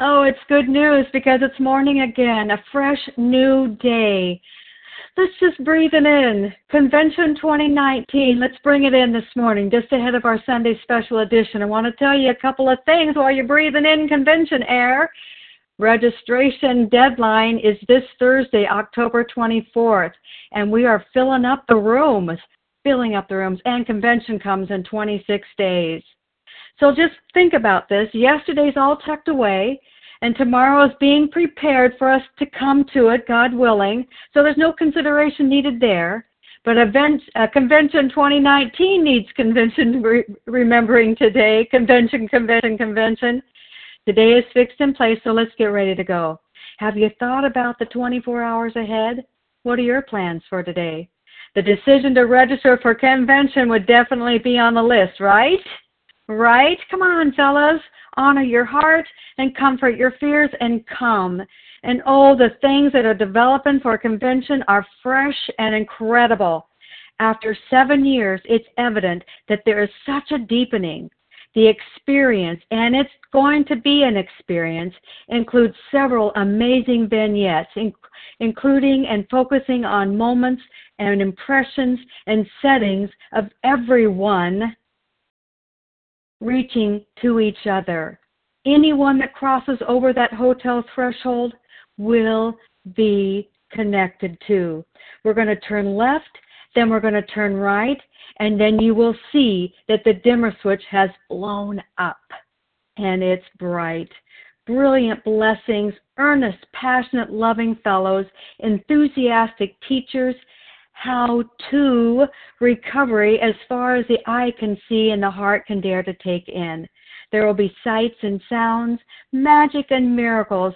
Oh, it's good news because it's morning again, a fresh new day. Let's just breathe it in. Convention 2019. Let's bring it in this morning, just ahead of our Sunday special edition. I want to tell you a couple of things while you're breathing in convention air. Registration deadline is this Thursday, October 24th, and we are filling up the rooms, filling up the rooms, and convention comes in 26 days. So just think about this. Yesterday's all tucked away, and tomorrow is being prepared for us to come to it, God willing. So there's no consideration needed there. But event, uh, Convention 2019 needs convention re- remembering today. Convention, convention, convention. Today is fixed in place, so let's get ready to go. Have you thought about the 24 hours ahead? What are your plans for today? The decision to register for convention would definitely be on the list, right? Right? Come on, fellas. Honor your heart and comfort your fears and come. And oh, the things that are developing for a convention are fresh and incredible. After seven years, it's evident that there is such a deepening. The experience, and it's going to be an experience, includes several amazing vignettes, including and focusing on moments and impressions and settings of everyone reaching to each other. Anyone that crosses over that hotel threshold will be connected to. We're going to turn left, then we're going to turn right, and then you will see that the dimmer switch has blown up and it's bright. Brilliant blessings, earnest, passionate, loving fellows, enthusiastic teachers, how to recovery as far as the eye can see and the heart can dare to take in. There will be sights and sounds, magic and miracles,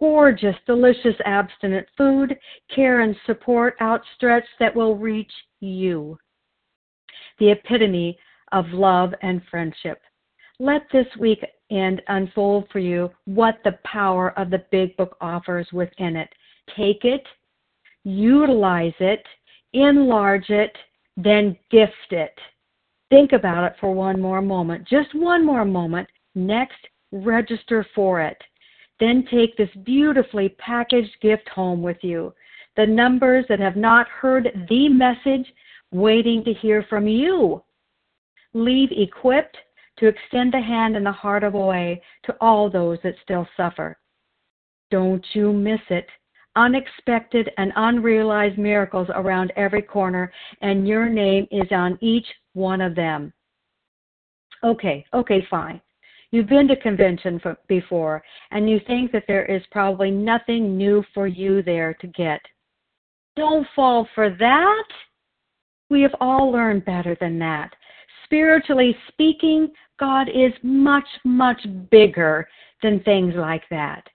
gorgeous, delicious, abstinent food, care and support outstretched that will reach you. The epitome of love and friendship. Let this week end unfold for you what the power of the Big Book offers within it. Take it, utilize it, enlarge it, then gift it. Think about it for one more moment, just one more moment. Next, register for it. Then take this beautifully packaged gift home with you. The numbers that have not heard the message, waiting to hear from you. Leave equipped to extend the hand and the heart of OA to all those that still suffer. Don't you miss it unexpected and unrealized miracles around every corner, and your name is on each one of them. Okay, okay, fine. You've been to convention for, before, and you think that there is probably nothing new for you there to get. Don't fall for that. We have all learned better than that. Spiritually speaking, God is much, much bigger than things like that.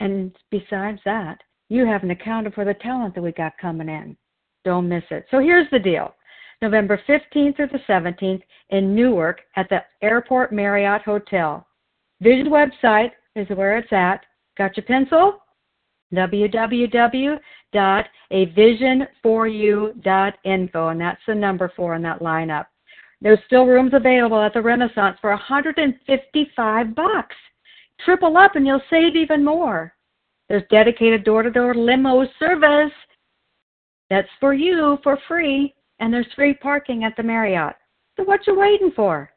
And besides that, you haven't accounted for the talent that we got coming in. Don't miss it. So here's the deal. November 15th through the 17th in Newark at the Airport Marriott Hotel. Vision website is where it's at. Got your pencil? www.avisionforyou.info, and that's the number four in that lineup. There's still rooms available at the Renaissance for 155 bucks. Triple up and you'll save even more. There's dedicated door to door limo service. That's for you for free. And there's free parking at the Marriott. So what you waiting for?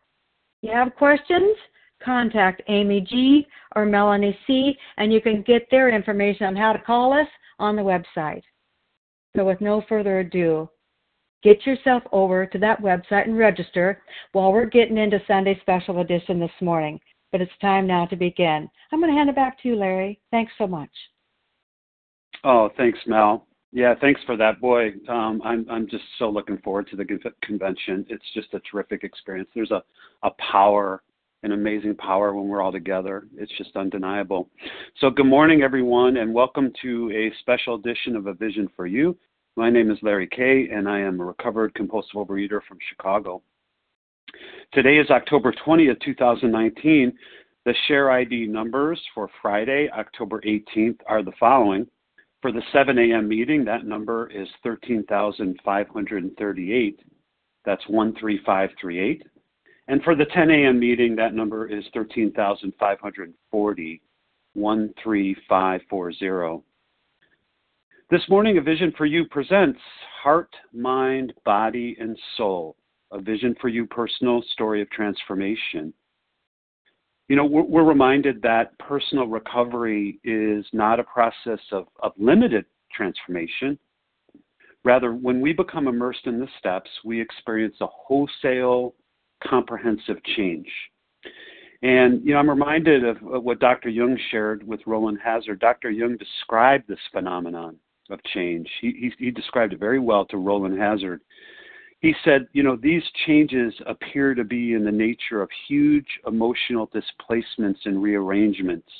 You have questions? Contact Amy G or Melanie C and you can get their information on how to call us on the website. So with no further ado, get yourself over to that website and register while we're getting into Sunday special edition this morning but it's time now to begin. I'm going to hand it back to you, Larry. Thanks so much. Oh, thanks, Mel. Yeah, thanks for that, boy. Um, I'm I'm just so looking forward to the convention. It's just a terrific experience. There's a a power, an amazing power when we're all together. It's just undeniable. So, good morning, everyone, and welcome to a special edition of A Vision for You. My name is Larry Kay, and I am a recovered compulsive overeater from Chicago. Today is October 20th, 2019. The share ID numbers for Friday, October 18th are the following. For the 7 a.m. meeting, that number is 13,538. That's 13538. And for the 10 a.m. meeting, that number is 13,540. 13540. This morning, A Vision for You presents Heart, Mind, Body, and Soul, a Vision for You personal story of transformation. You know, we're, we're reminded that personal recovery is not a process of, of limited transformation. Rather, when we become immersed in the steps, we experience a wholesale, comprehensive change. And, you know, I'm reminded of what Dr. Jung shared with Rowland Hazard. Dr. Jung described this phenomenon of change. He, he, he described it very well to Rowland Hazard. He said, you know, these changes appear to be in the nature of huge emotional displacements and rearrangements.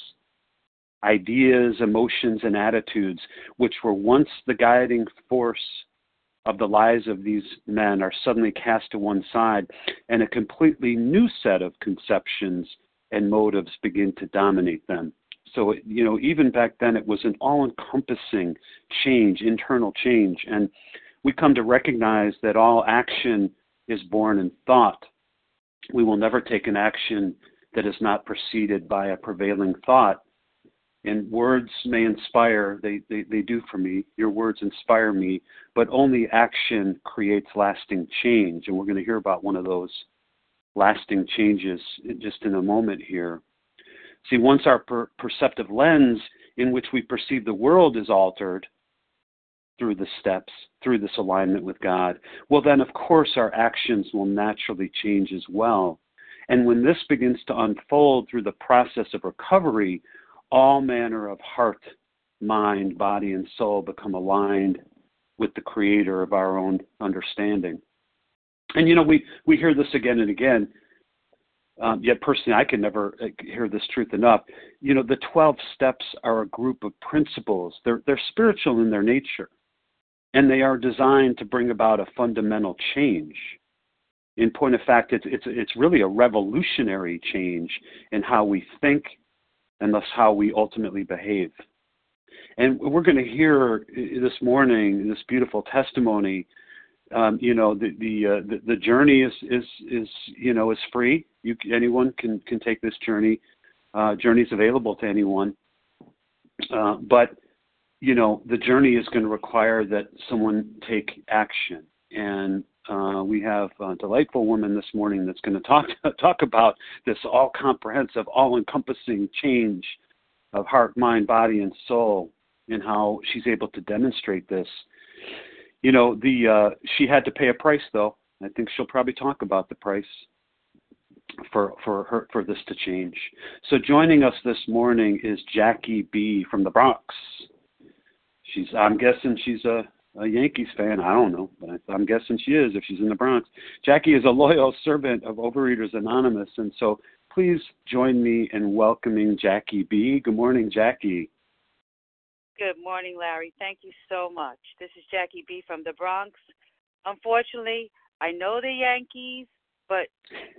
Ideas, emotions, and attitudes, which were once the guiding force of the lives of these men, are suddenly cast to one side, and a completely new set of conceptions and motives begin to dominate them. So, you know, even back then, it was an all encompassing change, internal change. And we come to recognize that all action is born in thought. We will never take an action that is not preceded by a prevailing thought. And words may inspire, they, they, they do for me. Your words inspire me, but only action creates lasting change. And we're going to hear about one of those lasting changes just in a moment here. See, once our per- perceptive lens in which we perceive the world is altered through the steps, through this alignment with God, well, then of course our actions will naturally change as well. And when this begins to unfold through the process of recovery, all manner of heart, mind, body, and soul become aligned with the creator of our own understanding. And you know, we, we hear this again and again um, yet personally, I can never uh, hear this truth enough. You know, the 12 steps are a group of principles. They're, they're spiritual in their nature, and they are designed to bring about a fundamental change. In point of fact, it's, it's, it's really a revolutionary change in how we think and thus how we ultimately behave. And we're going to hear uh, this morning this beautiful testimony um, you know the the, uh, the, the journey is is is you know is free. You anyone can can take this journey. Uh, journey is available to anyone, uh, but you know the journey is going to require that someone take action. And uh, we have a delightful woman this morning that's going to talk talk about this all comprehensive, all encompassing change of heart, mind, body, and soul, and how she's able to demonstrate this you know the uh, she had to pay a price though. I think she'll probably talk about the price for for her for this to change. So joining us this morning is Jackie B from the Bronx. She's I'm guessing she's a a Yankees fan. I don't know, but I, I'm guessing she is if she's in the Bronx. Jackie is a loyal servant of Overeaters Anonymous, and so please join me in welcoming Jackie B. Good morning, Jackie. Good morning, Larry. Thank you so much. This is Jackie B from the Bronx. Unfortunately, I know the Yankees, but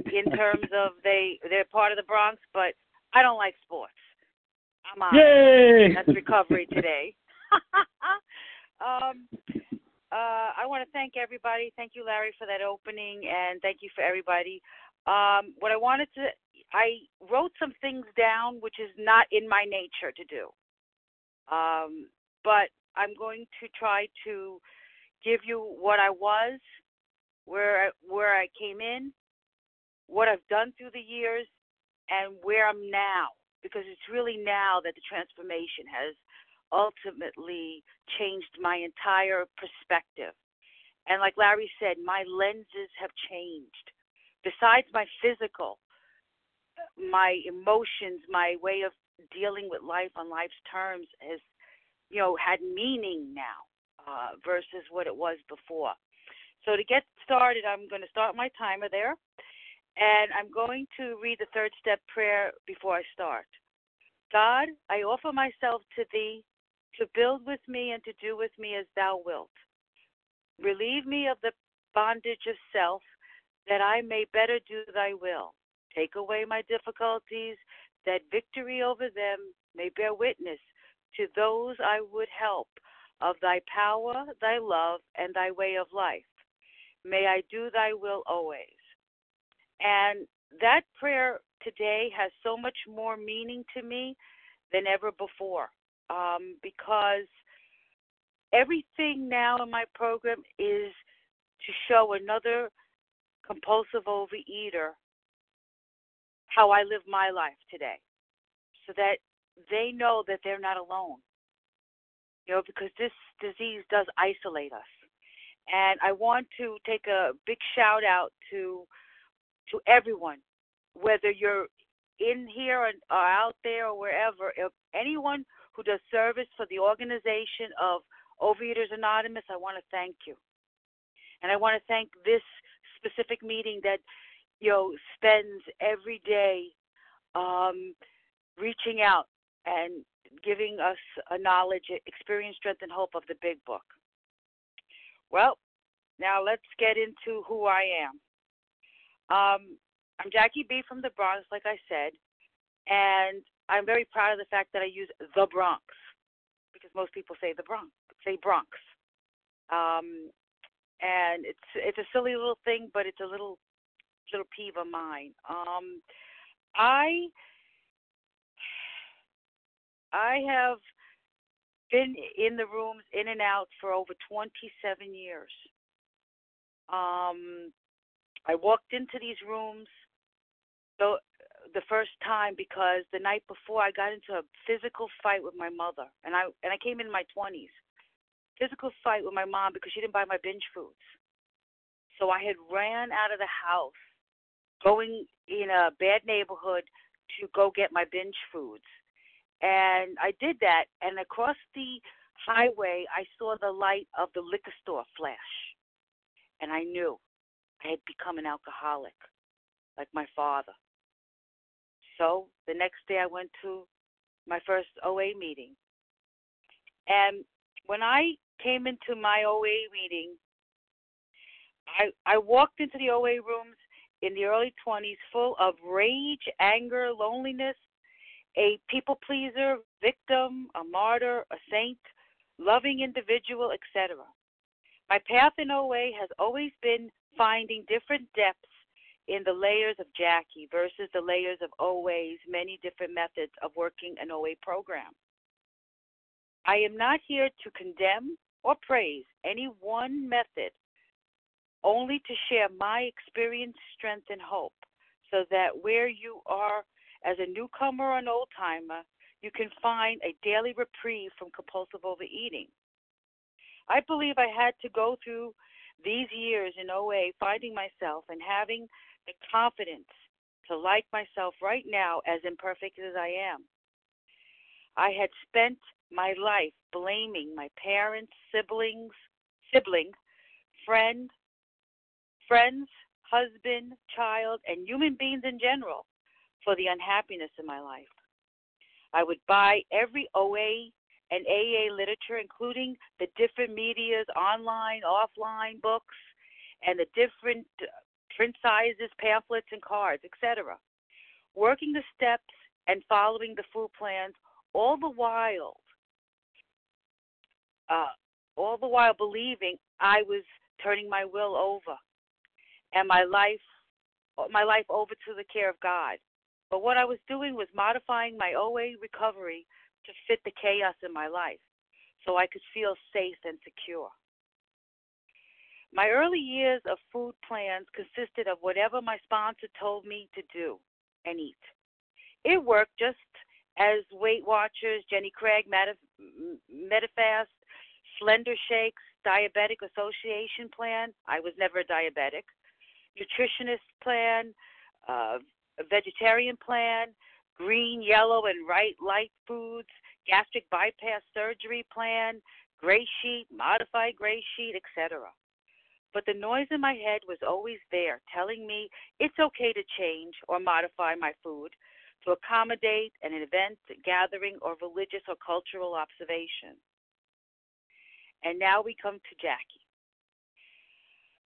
in terms of they they're part of the Bronx, but I don't like sports. I'm on. Yay! That's recovery today. um, uh, I want to thank everybody. Thank you, Larry, for that opening, and thank you for everybody. Um, what I wanted to, I wrote some things down, which is not in my nature to do. Um, but I'm going to try to give you what I was, where where I came in, what I've done through the years, and where I'm now. Because it's really now that the transformation has ultimately changed my entire perspective. And like Larry said, my lenses have changed. Besides my physical, my emotions, my way of dealing with life on life's terms has, you know, had meaning now uh, versus what it was before. So to get started, I'm going to start my timer there, and I'm going to read the third step prayer before I start. God, I offer myself to Thee to build with me and to do with me as Thou wilt. Relieve me of the bondage of self, that I may better do Thy will. Take away my difficulties that victory over them may bear witness to those I would help of thy power, thy love, and thy way of life. May I do thy will always. And that prayer today has so much more meaning to me than ever before um, because everything now in my program is to show another compulsive overeater how I live my life today so that they know that they're not alone. You know, because this disease does isolate us. And I want to take a big shout out to to everyone, whether you're in here or, or out there or wherever, if anyone who does service for the organization of Overeaters Anonymous, I want to thank you. And I want to thank this specific meeting that you know spends every day um, reaching out and giving us a knowledge, experience, strength, and hope of the big book. Well, now let's get into who I am. Um, I'm Jackie B from the Bronx, like I said, and I'm very proud of the fact that I use the Bronx because most people say the Bronx, say Bronx. Um, and it's it's a silly little thing, but it's a little little peeve of mine. Um, I I have been in the rooms in and out for over 27 years. Um, I walked into these rooms the the first time because the night before I got into a physical fight with my mother, and I and I came in my 20s. Physical fight with my mom because she didn't buy my binge foods. So I had ran out of the house, going in a bad neighborhood to go get my binge foods. And I did that, and across the highway, I saw the light of the liquor store flash. And I knew I had become an alcoholic, like my father. So the next day, I went to my first OA meeting. And when I came into my OA meeting, I I walked into the OA rooms in the early 20s full of rage, anger, loneliness, a people pleaser, victim, a martyr, a saint, loving individual, etc. My path in OA has always been finding different depths in the layers of Jackie versus the layers of OA's many different methods of working an OA program. I am not here to condemn or praise any one method, only to share my experience, strength, and hope so that where you are as a newcomer or an old timer, you can find a daily reprieve from compulsive overeating. I believe I had to go through these years in OA, finding myself and having the confidence to like myself right now as imperfect as I am. I had spent my life blaming my parents, siblings, sibling, friend, friends, husband, child, and human beings in general for the unhappiness in my life. I would buy every OA and AA literature, including the different media's online, offline books, and the different print sizes, pamphlets, and cards, etc. Working the steps and following the food plans, all the while, uh, all the while believing I was turning my will over and my life, my life over to the care of God. But what I was doing was modifying my OA recovery to fit the chaos in my life so I could feel safe and secure. My early years of food plans consisted of whatever my sponsor told me to do and eat. It worked just as Weight Watchers, Jenny Craig, Medifast, Slender Shakes, Diabetic Association Plan. I was never a diabetic. Nutritionist Plan, uh, vegetarian plan, green, yellow, and right light foods, gastric bypass surgery plan, gray sheet, modified gray sheet, etc. But the noise in my head was always there, telling me it's okay to change or modify my food to accommodate an event, gathering, or religious or cultural observation. And now we come to Jackie.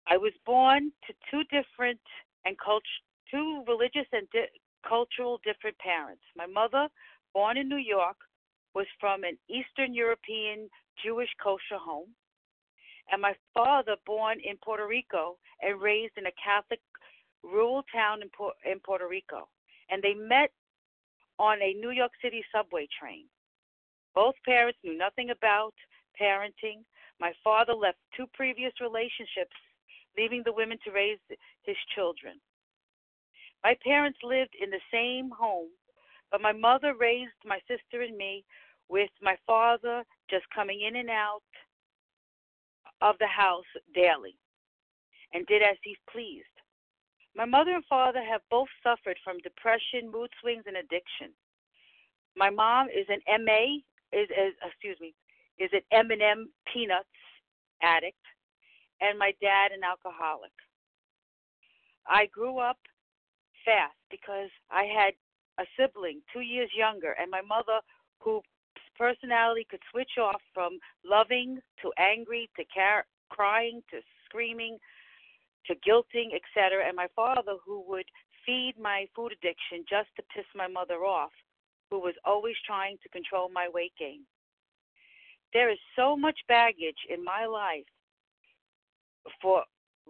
I was born to two different and cult- two religious and di- cultural different parents. My mother, born in New York, was from an Eastern European Jewish kosher home, and my father, born in Puerto Rico and raised in a Catholic rural town in, in Puerto Rico. And they met on a New York City subway train. Both parents knew nothing about parenting. My father left two previous relationships, leaving the women to raise his children. My parents lived in the same home, but my mother raised my sister and me with my father just coming in and out of the house daily and did as he pleased. My mother and father have both suffered from depression, mood swings, and addiction. My mom is an MA, is, is excuse me, is an M&M peanuts addict, and my dad an alcoholic. I grew up fast because I had a sibling two years younger, and my mother, whose personality could switch off from loving to angry to car- crying to screaming to guilting, etc., and my father, who would feed my food addiction just to piss my mother off, who was always trying to control my weight gain. There is so much baggage in my life for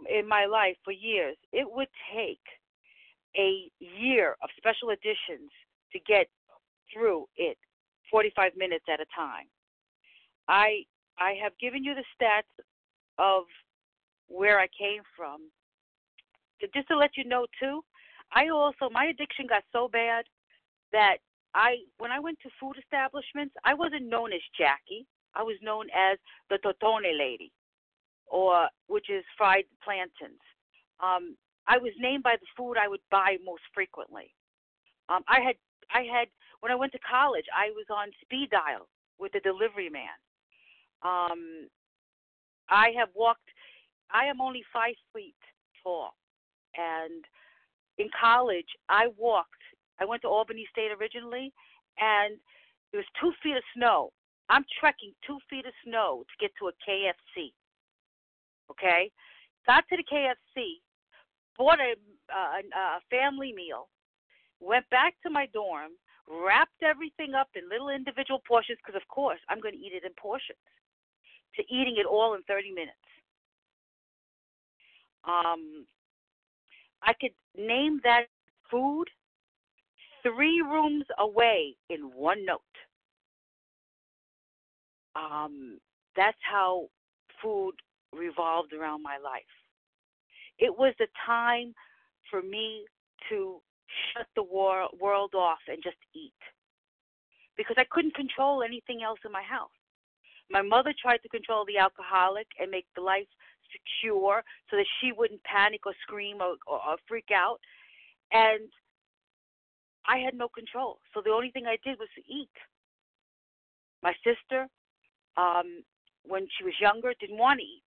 in my life for years. It would take a year of special editions to get through it 45 minutes at a time. I I have given you the stats of where I came from. Just to let you know too, I also my addiction got so bad that I when I went to food establishments, I wasn't known as Jackie. I was known as the Tostone lady, or which is fried plantains. Um, I was named by the food I would buy most frequently. Um, I had I had when I went to college, I was on speed dial with the delivery man. Um, I have walked. I am only five feet tall, and in college, I walked. I went to Albany State originally, and there was two feet of snow. I'm trekking two feet of snow to get to a KFC. Okay, got to the KFC, bought a, uh, a family meal, went back to my dorm, wrapped everything up in little individual portions because, of course, I'm going to eat it in portions, to eating it all in 30 minutes. Um, I could name that food three rooms away in one note. Um, that's how food revolved around my life. It was the time for me to shut the war- world off and just eat because I couldn't control anything else in my house. My mother tried to control the alcoholic and make the life secure so that she wouldn't panic or scream or, or, or freak out. And I had no control. So the only thing I did was to eat. My sister, um, when she was younger, didn't want to eat.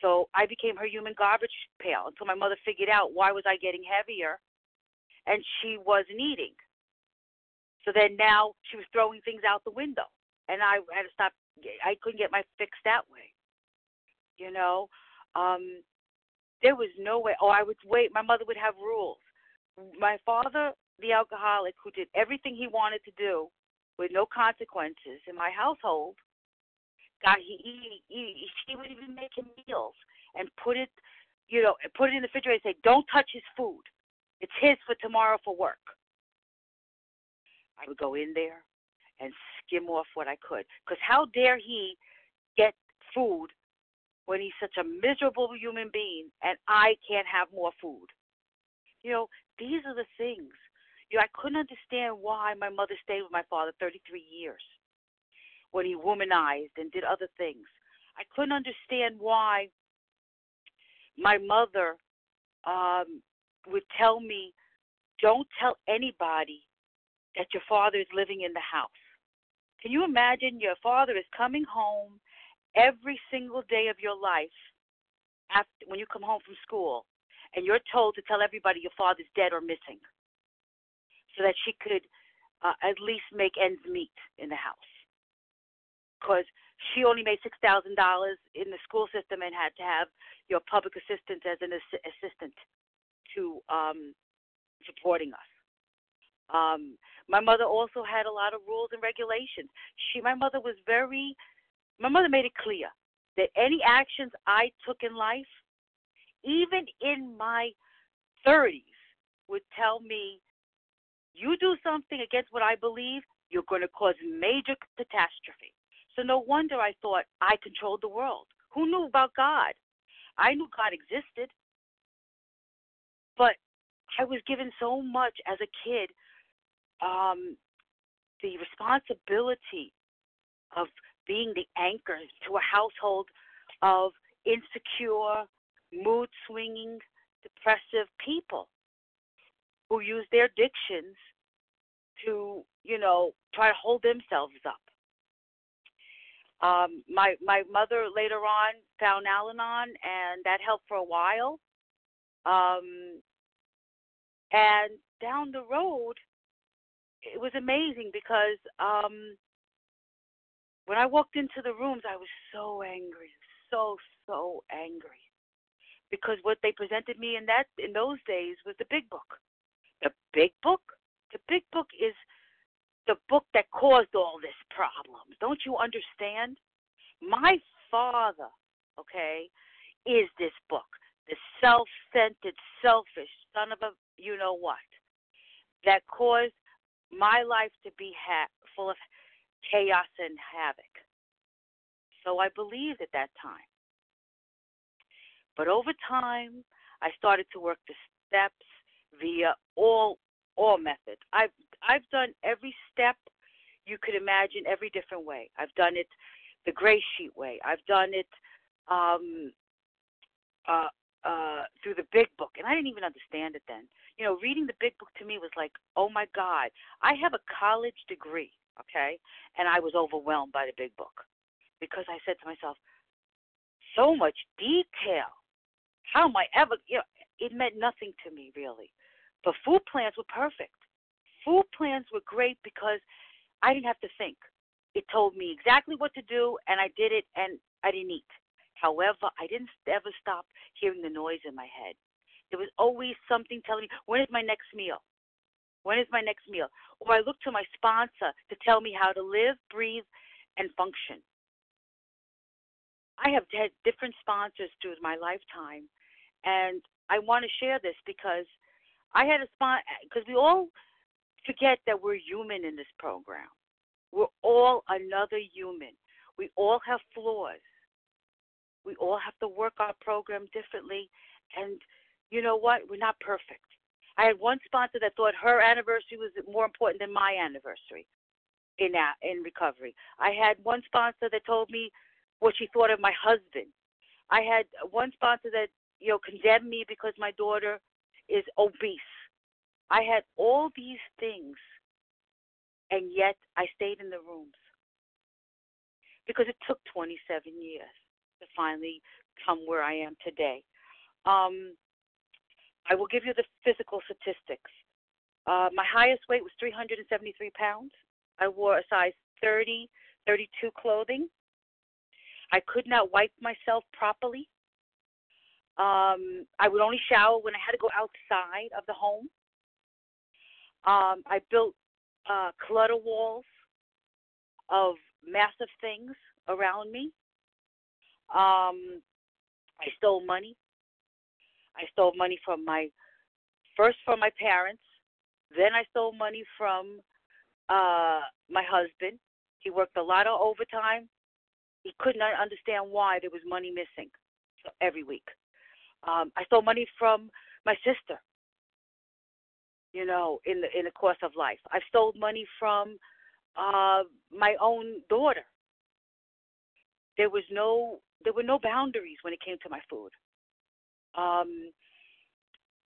So I became her human garbage pail until my mother figured out why was I getting heavier and she wasn't eating. So then now she was throwing things out the window, and I had to stop. I couldn't get my fix that way. You know, um, there was no way. Oh, I would wait. My mother would have rules. My father, the alcoholic, who did everything he wanted to do with no consequences in my household, got he he, he he would even make him meals and put it, you know, put it in the refrigerator and say, "Don't touch his food." It's his for tomorrow for work. I would go in there and skim off what I could. Because how dare he get food when he's such a miserable human being and I can't have more food? You know, these are the things. You know, I couldn't understand why my mother stayed with my father 33 years when he womanized and did other things. I couldn't understand why my mother um, would tell me, don't tell anybody that your father is living in the house. Can you imagine your father is coming home every single day of your life after when you come home from school and you're told to tell everybody your father's dead or missing so that she could uh, at least make ends meet in the house because she only made six thousand dollars in the school system and had to have your public assistant as an ass- assistant to um, supporting us. Um, my mother also had a lot of rules and regulations. She, my mother was very, my mother made it clear that any actions I took in life, even in my 30s, would tell me, You do something against what I believe, you're going to cause major catastrophe. So no wonder I thought I controlled the world. Who knew about God? I knew God existed, but I was given so much as a kid um, the responsibility of being the anchor to a household of insecure, mood swinging, depressive people who use their addictions to, you know, try to hold themselves up. Um, my my mother later on found Al-Anon, and that helped for a while. Um, and down the road, it was amazing because um, when I walked into the rooms, I was so angry, so so angry, because what they presented me in that in those days was the big book. The big book, the big book is the book that caused all this problems. Don't you understand? My father, okay, is this book. The self centered, selfish son of a you know what that caused my life to be ha- full of chaos and havoc. So I believed at that time. But over time, I started to work the steps via all all methods. I've I've done every step you could imagine, every different way. I've done it the gray sheet way. I've done it um, uh, uh, through the big and I didn't even understand it then. You know, reading the big book to me was like, oh my God, I have a college degree, okay, and I was overwhelmed by the big book because I said to myself, so much detail. How am I ever? You know, it meant nothing to me really. But food plans were perfect. Food plans were great because I didn't have to think. It told me exactly what to do, and I did it, and I didn't eat. However, I didn't ever stop hearing the noise in my head. There was always something telling me, when is my next meal? When is my next meal? Or I looked to my sponsor to tell me how to live, breathe, and function. I have had different sponsors through my lifetime, and I want to share this because I had a sponsor, because we all forget that we're human in this program. We're all another human. We all have flaws. We all have to work our program differently. And you know what? We're not perfect. I had one sponsor that thought her anniversary was more important than my anniversary in in recovery. I had one sponsor that told me what she thought of my husband. I had one sponsor that you know condemned me because my daughter is obese. I had all these things and yet I stayed in the rooms because it took 27 years to finally come where I am today. Um, I will give you the physical statistics. Uh, my highest weight was 373 pounds. I wore a size 30, 32 clothing. I could not wipe myself properly. Um, I would only shower when I had to go outside of the home. Um, I built uh, clutter walls of massive things around me. Um, I stole money. I stole money from my first from my parents, then I stole money from uh my husband. He worked a lot of overtime. He could not understand why there was money missing every week. Um, I stole money from my sister you know, in the in the course of life. I've stole money from uh, my own daughter. There was no there were no boundaries when it came to my food. Um,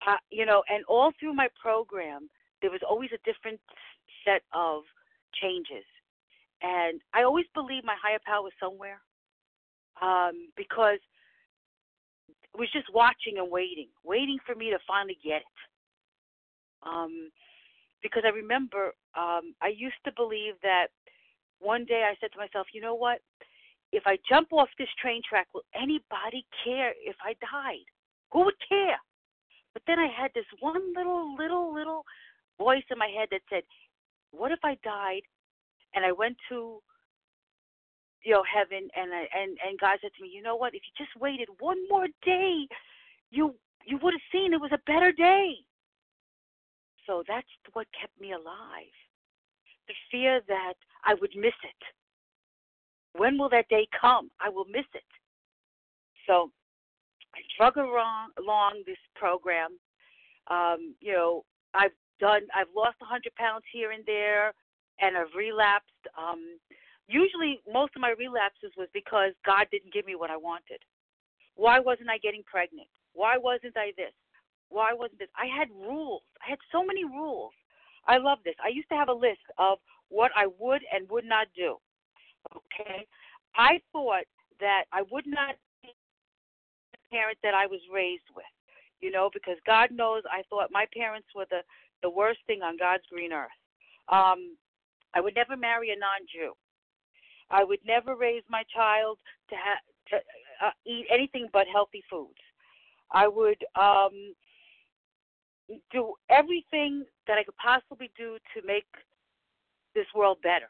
I, you know, and all through my program, there was always a different set of changes, and I always believed my higher power was somewhere, um, because it was just watching and waiting, waiting for me to finally get it. Um, because I remember um, I used to believe that one day I said to myself, you know what? If I jump off this train track, will anybody care if I died? Who would care? But then I had this one little, little, little voice in my head that said, what if I died and I went to you know heaven and I, and and God said to me, you know what? If you just waited one more day, you you would have seen it was a better day. So that's what kept me alive. The fear that I would miss it. When will that day come? I will miss it. So drug along, along this program. Um, you know, I've done, I've lost 100 pounds here and there, and I've relapsed. Um, usually, most of my relapses was because God didn't give me what I wanted. Why wasn't I getting pregnant? Why wasn't I this? Why wasn't this? I had rules. I had so many rules. I love this. I used to have a list of what I would and would not do. Okay? I thought that I would not parent that I was raised with. You know, because God knows I thought my parents were the the worst thing on God's green earth. Um, I would never marry a non-Jew. I would never raise my child to ha- to uh, eat anything but healthy foods. I would um, do everything that I could possibly do to make this world better.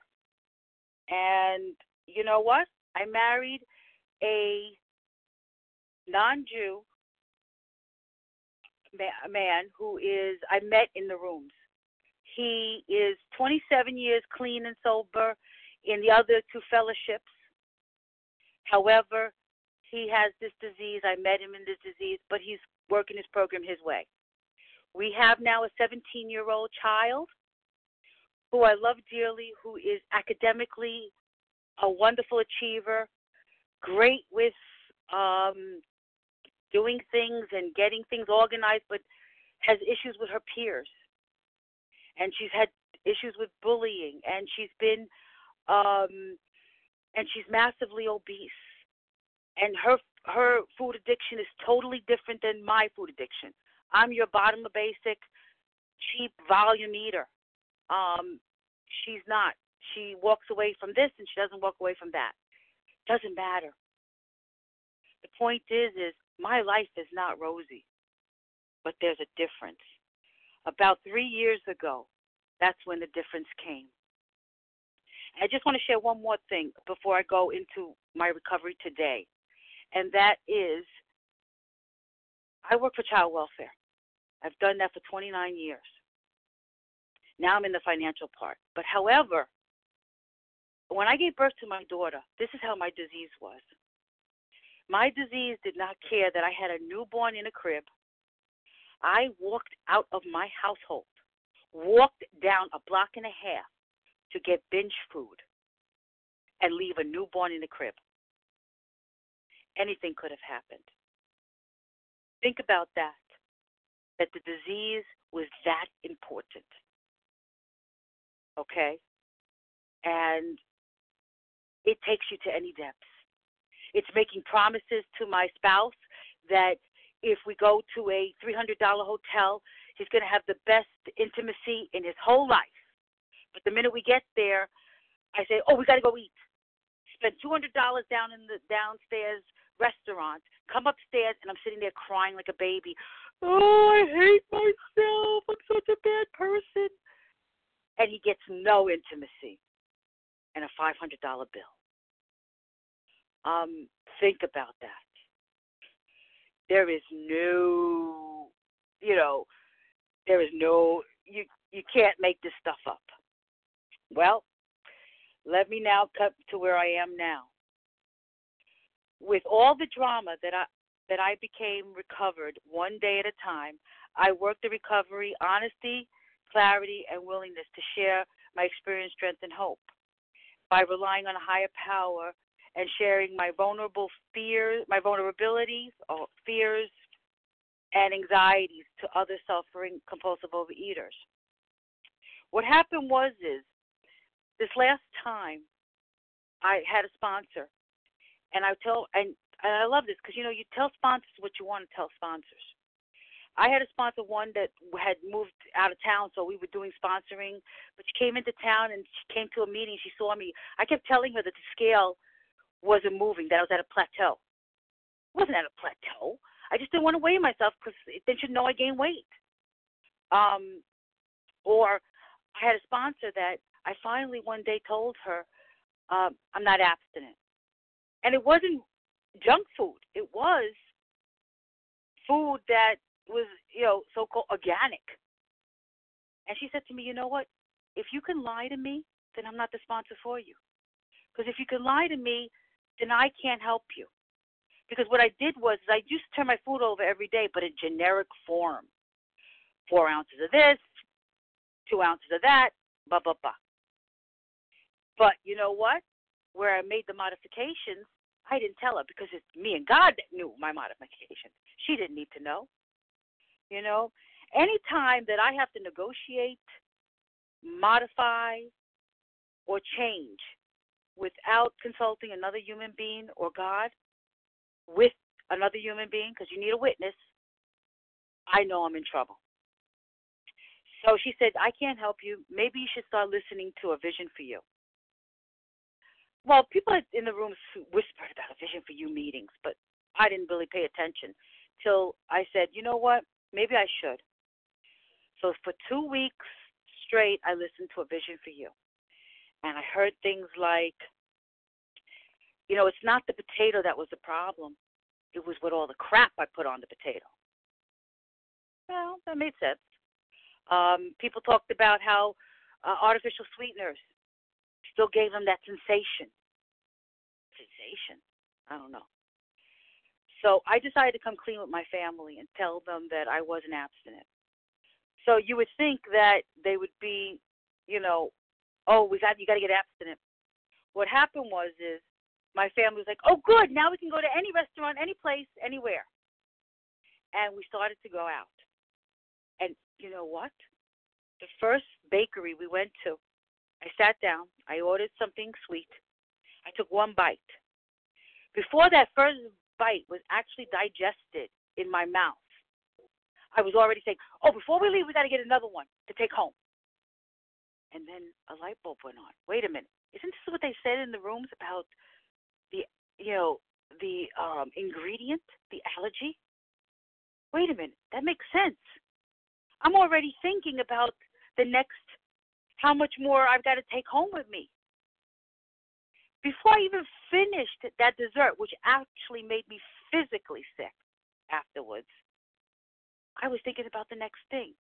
And you know what? I married a non-Jew man who is I met in the rooms. He is 27 years clean and sober in the other two fellowships. However, he has this disease. I met him in this disease, but he's working his program his way. We have now a 17 year old child who I love dearly, who is academically a wonderful achiever, great with um, doing things and getting things organized, but has issues with her peers. And she's had issues with bullying, and she's been, um, and she's massively obese. And her her food addiction is totally different than my food addiction. I'm your bottom of basic, cheap volume eater. Um, she's not. She walks away from this and she doesn't walk away from that. Doesn't matter. The point is, is my life is not rosy, but there's a difference. About three years ago, that's when the difference came. I just want to share one more thing before I go into my recovery today, and that is I work for child welfare. I've done that for 29 years. Now I'm in the financial part. But however, when I gave birth to my daughter, this is how my disease was. My disease did not care that I had a newborn in a crib. I walked out of my household, walked down a block and a half to get binge food and leave a newborn in the crib. Anything could have happened. Think about that, that the disease was that important. Okay? And it takes you to any depths. It's making promises to my spouse that if we go to a $300 hotel, he's going to have the best intimacy in his whole life. But the minute we get there, I say, "Oh, we got to go eat." Spend $200 down in the downstairs restaurant. Come upstairs, and I'm sitting there crying like a baby. Oh, I hate myself. I'm such a bad person. And he gets no intimacy and a $500 bill. Um, think about that. There is no, you know, there is no, you you can't make this stuff up. Well, let me now cut to where I am now. With all the drama that I that I became recovered one day at a time, I worked the recovery, honesty, clarity, and willingness to share my experience, strength, and hope. By relying on a higher power and sharing my vulnerable fears, my vulnerabilities, or fears, and anxieties to other suffering compulsive overeaters. What happened was is this last time I had a sponsor, and I tell and, and I love this because you know you tell sponsors what you want to tell sponsors. I had a sponsor one that had moved out of town, so we were doing sponsoring. But she came into town and she came to a meeting. She saw me. I kept telling her that the scale wasn't moving, that I was at a plateau. I wasn't at a plateau. I just didn't want to weigh myself because then she'd know I gained weight. Um, or I had a sponsor that I finally one day told her, um, I'm not abstinent. And it wasn't junk food. It was food that was, you know, so called organic. And she said to me, You know what? If you can lie to me, then I'm not the sponsor for you. Because if you can lie to me, then I can't help you. Because what I did was I used to turn my food over every day, but in generic form. Four ounces of this, two ounces of that, blah, blah, blah. But you know what? Where I made the modifications, I didn't tell her because it's me and God that knew my modifications. She didn't need to know. You know, any time that I have to negotiate, modify, or change without consulting another human being or God, with another human being, because you need a witness, I know I'm in trouble. So she said, I can't help you. Maybe you should start listening to a vision for you. Well, people in the room whispered about a vision for you meetings, but I didn't really pay attention till I said, you know what? Maybe I should. So for two weeks straight, I listened to a vision for you. And I heard things like, you know, it's not the potato that was the problem. It was with all the crap I put on the potato. Well, that made sense. Um, people talked about how uh, artificial sweeteners still gave them that sensation. Sensation? I don't know. So I decided to come clean with my family and tell them that I wasn't abstinent. So you would think that they would be, you know, oh, we got you got to get abstinent. What happened was is my family was like, oh, good, now we can go to any restaurant, any place, anywhere, and we started to go out. And you know what? The first bakery we went to, I sat down, I ordered something sweet. I took one bite. Before that first bite was actually digested in my mouth, I was already saying, "Oh, before we leave, we got to get another one to take home." And then a light bulb went on. Wait a minute, isn't this what they said in the rooms about the, you know, the um, ingredient, the allergy? Wait a minute, that makes sense. I'm already thinking about the next, how much more I've got to take home with me. Before I even finished that dessert, which actually made me physically sick afterwards, I was thinking about the next thing.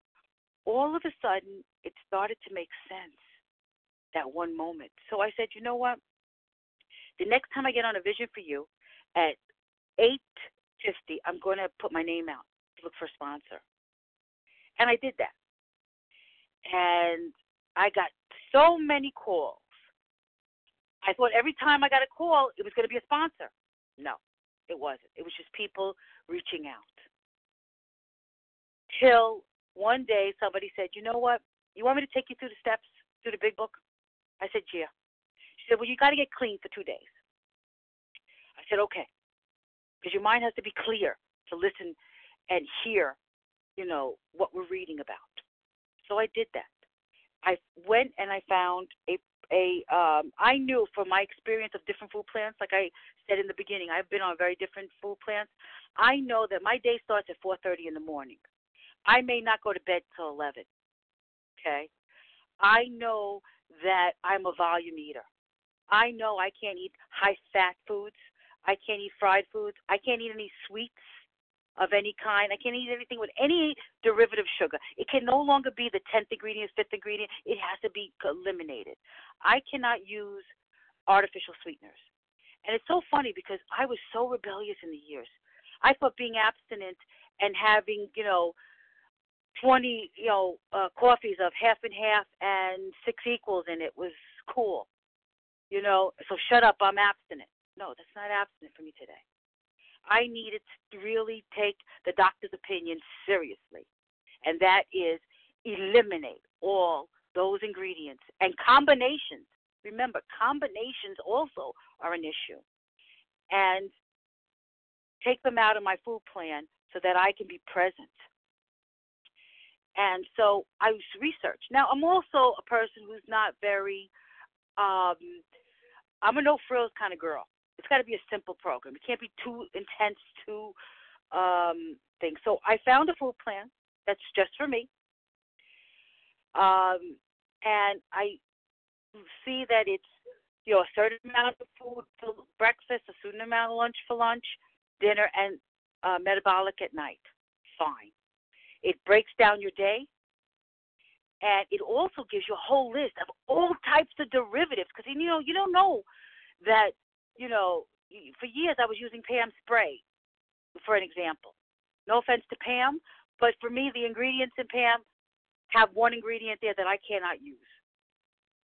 All of a sudden, it started to make sense that one moment. So I said, you know what? The next time I get on a vision for you at 8:50, I'm going to put my name out to look for a sponsor. And I did that. And I got so many calls. I thought every time I got a call, it was going to be a sponsor. No, it wasn't. It was just people reaching out. Till one day somebody said, You know what? You want me to take you through the steps, through the big book? I said, Yeah. She said, Well, you got to get clean for two days. I said, Okay. Because your mind has to be clear to listen and hear, you know, what we're reading about. So I did that. I went and I found a a um I knew from my experience of different food plants, like I said in the beginning, I've been on very different food plants. I know that my day starts at 4:30 in the morning. I may not go to bed till 11. Okay? I know that I'm a volume eater. I know I can't eat high fat foods. I can't eat fried foods. I can't eat any sweets of any kind. I can't eat anything with any derivative sugar. It can no longer be the 10th ingredient, 5th ingredient. It has to be eliminated. I cannot use artificial sweeteners. And it's so funny because I was so rebellious in the years. I thought being abstinent and having, you know, 20, you know, uh, coffees of half and half and six equals and it was cool. You know, so shut up, I'm abstinent. No, that's not abstinent for me today. I needed to really take the doctor's opinion seriously, and that is eliminate all those ingredients and combinations. Remember, combinations also are an issue. And take them out of my food plan so that I can be present and so I research. Now I'm also a person who's not very um I'm a no frills kind of girl. It's got to be a simple program. It can't be too intense, too um thing. So I found a food plan that's just for me. Um and I see that it's you know a certain amount of food for breakfast, a certain amount of lunch for lunch, dinner, and uh, metabolic at night. Fine. It breaks down your day. and it also gives you a whole list of all types of derivatives because you know you don't know that you know for years I was using Pam spray for an example. No offense to Pam, but for me the ingredients in Pam have one ingredient there that I cannot use.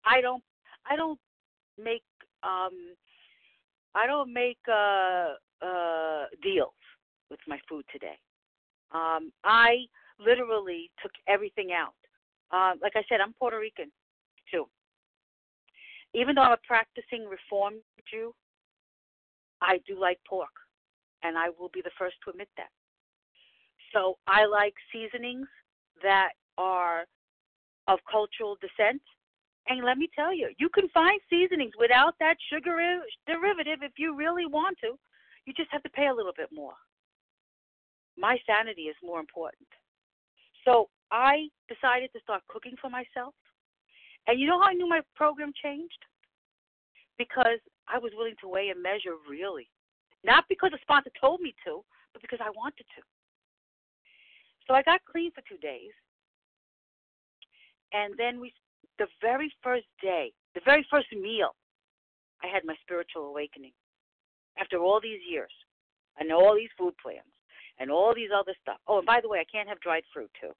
I don't I don't make um I don't make uh uh deals with my food today. Um I literally took everything out. Uh, like I said, I'm Puerto Rican too. Even though I'm a practicing Reform Jew, I do like pork, and I will be the first to admit that. So I like seasonings that are of cultural descent. And let me tell you, you can find seasonings without that sugar derivative if you really want to. You just have to pay a little bit more. My sanity is more important. So I decided to start cooking for myself. And you know how I knew my program changed? Because I was willing to weigh and measure really. Not because the sponsor told me to, but because I wanted to. So I got clean for two days. And then we, the very first day, the very first meal, I had my spiritual awakening. After all these years, and all these food plans, and all these other stuff. Oh, and by the way, I can't have dried fruit too,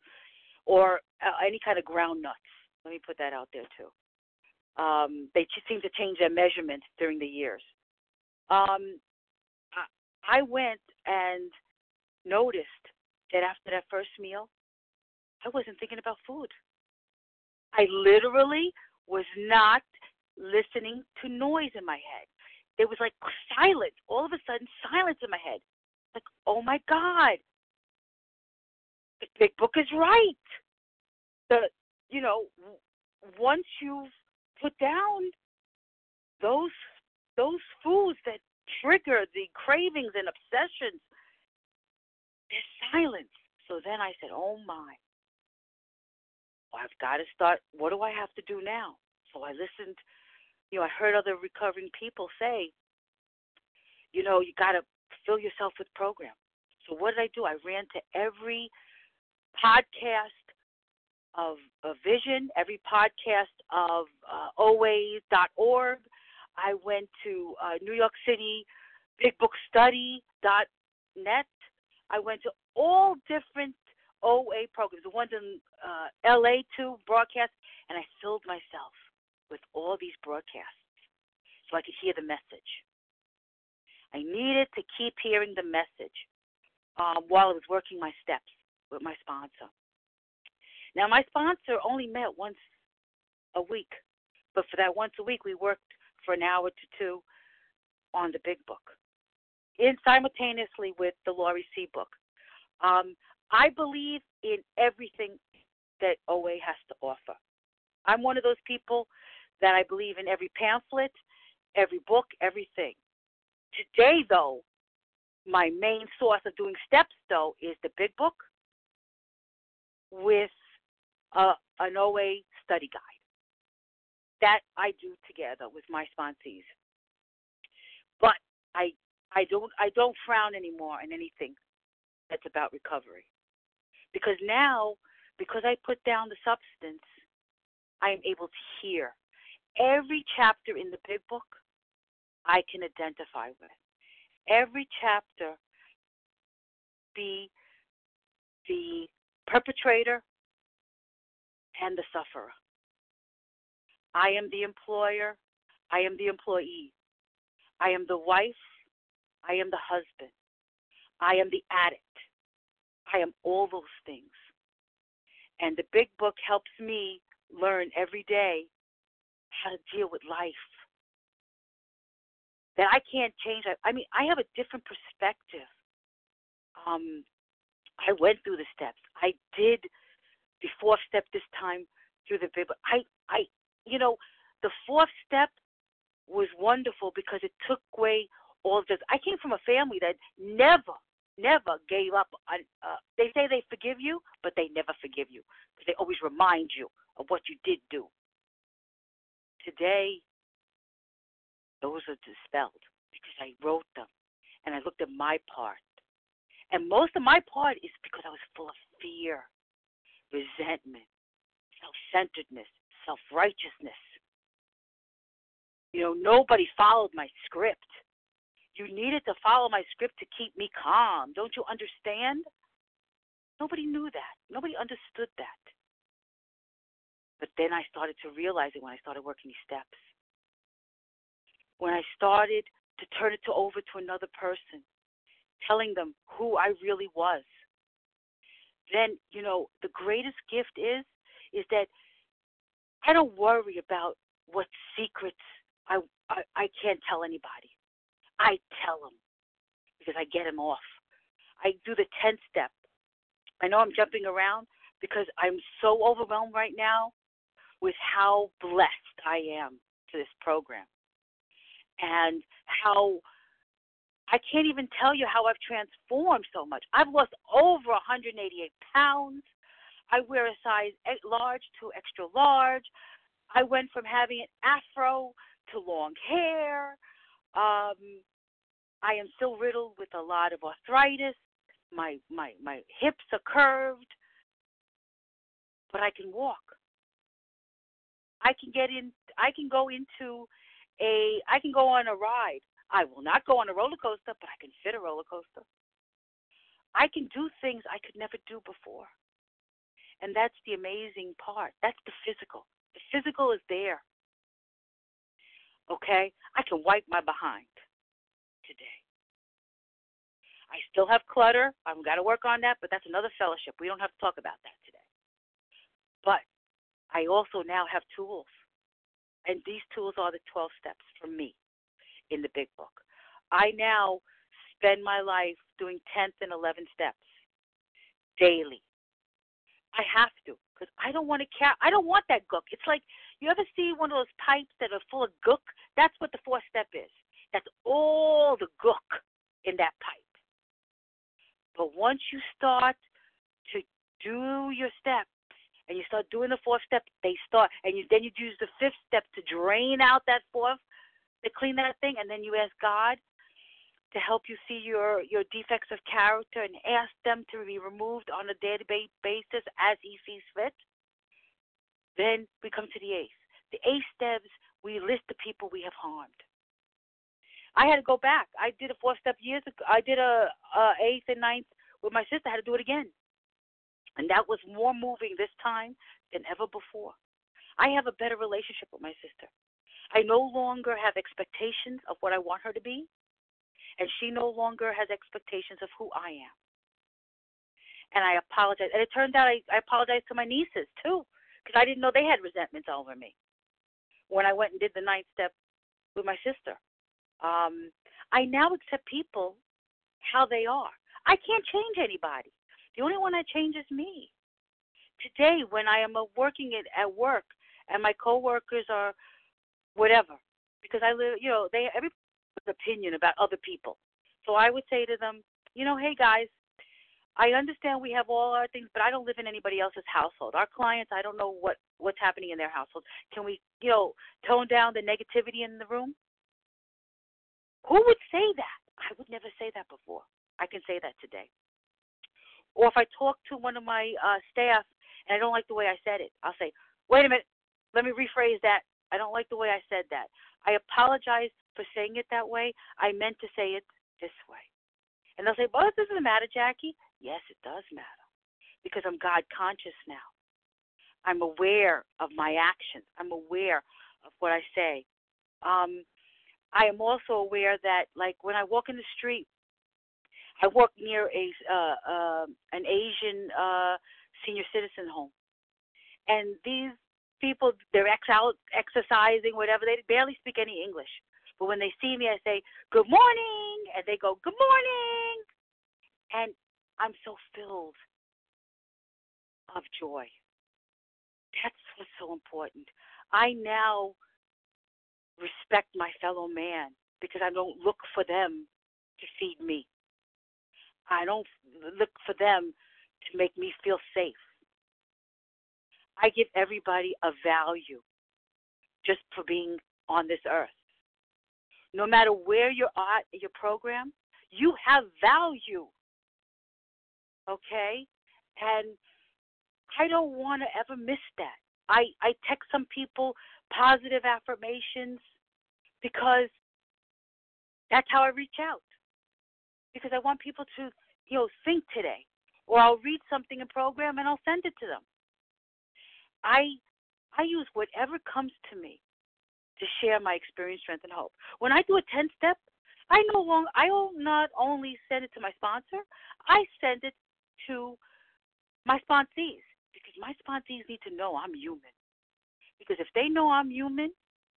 or uh, any kind of ground nuts. Let me put that out there too. Um, they seem to change their measurements during the years. Um, I, I went and noticed that after that first meal, I wasn't thinking about food. I literally was not listening to noise in my head. There was like silence, all of a sudden, silence in my head. Like, oh my God, the big book is right. The, you know, once you've put down those those foods that trigger the cravings and obsessions, there's silence. So then I said, oh my, I've got to start. What do I have to do now? So I listened. You know, I heard other recovering people say, you know, you got to fill yourself with program. So what did I do? I ran to every podcast of, of Vision, every podcast of uh, OA.org. I went to uh, New York City BigBookStudy.net. I went to all different OA programs, the ones in uh, LA too, broadcast, and I filled myself with all these broadcasts so I could hear the message. I needed to keep hearing the message um, while I was working my steps with my sponsor. Now, my sponsor only met once a week, but for that once a week, we worked for an hour to two on the big book, in simultaneously with the Laurie C book. Um, I believe in everything that OA has to offer. I'm one of those people that I believe in every pamphlet, every book, everything. Today, though, my main source of doing steps, though, is the big book with uh, a, an OA study guide. That I do together with my sponsees. But I I don't I don't frown anymore on anything that's about recovery. Because now, because I put down the substance, I am able to hear. Every chapter in the big book I can identify with. Every chapter be the perpetrator and the sufferer. I am the employer. I am the employee. I am the wife. I am the husband. I am the addict. I am all those things. And the big book helps me learn every day how to deal with life that I can't change. I, I mean, I have a different perspective. Um, I went through the steps. I did the fourth step this time through the Bible. I, I, you know, the fourth step was wonderful because it took away all of this. I came from a family that never, never gave up. On, uh, they say they forgive you, but they never forgive you because they always remind you of what you did do. Today, those are dispelled because I wrote them and I looked at my part. And most of my part is because I was full of fear, resentment, self centeredness, self righteousness. You know, nobody followed my script. You needed to follow my script to keep me calm. Don't you understand? Nobody knew that. Nobody understood that. But then I started to realize it when I started working these steps. When I started to turn it to over to another person, telling them who I really was. Then, you know, the greatest gift is is that I don't worry about what secrets I I, I can't tell anybody. I tell them because I get them off. I do the 10 step. I know I'm jumping around because I'm so overwhelmed right now with how blessed I am to this program and how I can't even tell you how I've transformed so much. I've lost over 188 pounds. I wear a size large to extra large. I went from having an afro to long hair. Um, I am still riddled with a lot of arthritis. My my my hips are curved, but I can walk. I can get in. I can go into a. I can go on a ride. I will not go on a roller coaster, but I can fit a roller coaster. I can do things I could never do before. And that's the amazing part. That's the physical. The physical is there. Okay? I can wipe my behind today. I still have clutter. I've got to work on that, but that's another fellowship. We don't have to talk about that today. But I also now have tools. And these tools are the 12 steps for me in the big book. I now spend my life doing 10th and 11th steps daily. I have to because I don't want to care. I don't want that gook. It's like you ever see one of those pipes that are full of gook? That's what the fourth step is. That's all the gook in that pipe. But once you start to do your steps and you start doing the fourth step, they start, and you, then you use the fifth step to drain out that fourth to clean that thing, and then you ask God to help you see your your defects of character and ask them to be removed on a day-to-day basis as He sees fit. Then we come to the eighth. The eighth steps we list the people we have harmed. I had to go back. I did a four step years ago. I did a, a eighth and ninth with my sister. I had to do it again, and that was more moving this time than ever before. I have a better relationship with my sister. I no longer have expectations of what I want her to be, and she no longer has expectations of who I am. And I apologize. And it turned out I, I apologized to my nieces too, because I didn't know they had resentments over me when I went and did the ninth step with my sister. Um, I now accept people how they are. I can't change anybody. The only one I change is me. Today, when I am uh, working at, at work and my coworkers are whatever, because I live, you know, they everybody's opinion about other people. So I would say to them, you know, hey guys, I understand we have all our things, but I don't live in anybody else's household. Our clients, I don't know what what's happening in their household. Can we, you know, tone down the negativity in the room? Who would say that? I would never say that before. I can say that today. Or if I talk to one of my uh, staff and I don't like the way I said it, I'll say, wait a minute, let me rephrase that. I don't like the way I said that. I apologize for saying it that way. I meant to say it this way. And they'll say, well, this doesn't matter, Jackie. Yes, it does matter because I'm God conscious now. I'm aware of my actions. I'm aware of what I say. Um, I am also aware that, like, when I walk in the street, I work near a uh, uh, an Asian uh, senior citizen home, and these people they're ex- out exercising, whatever. They barely speak any English, but when they see me, I say good morning, and they go good morning, and I'm so filled of joy. That's what's so important. I now respect my fellow man because I don't look for them to feed me. I don't look for them to make me feel safe. I give everybody a value just for being on this earth. No matter where you're at your program, you have value. Okay? And I don't want to ever miss that. I I text some people positive affirmations because that's how I reach out. Because I want people to, you know, think today. Or I'll read something in program and I'll send it to them. I I use whatever comes to me to share my experience, strength, and hope. When I do a ten step, I no longer I will not only send it to my sponsor, I send it to my sponsees because my sponsees need to know I'm human. Because if they know I'm human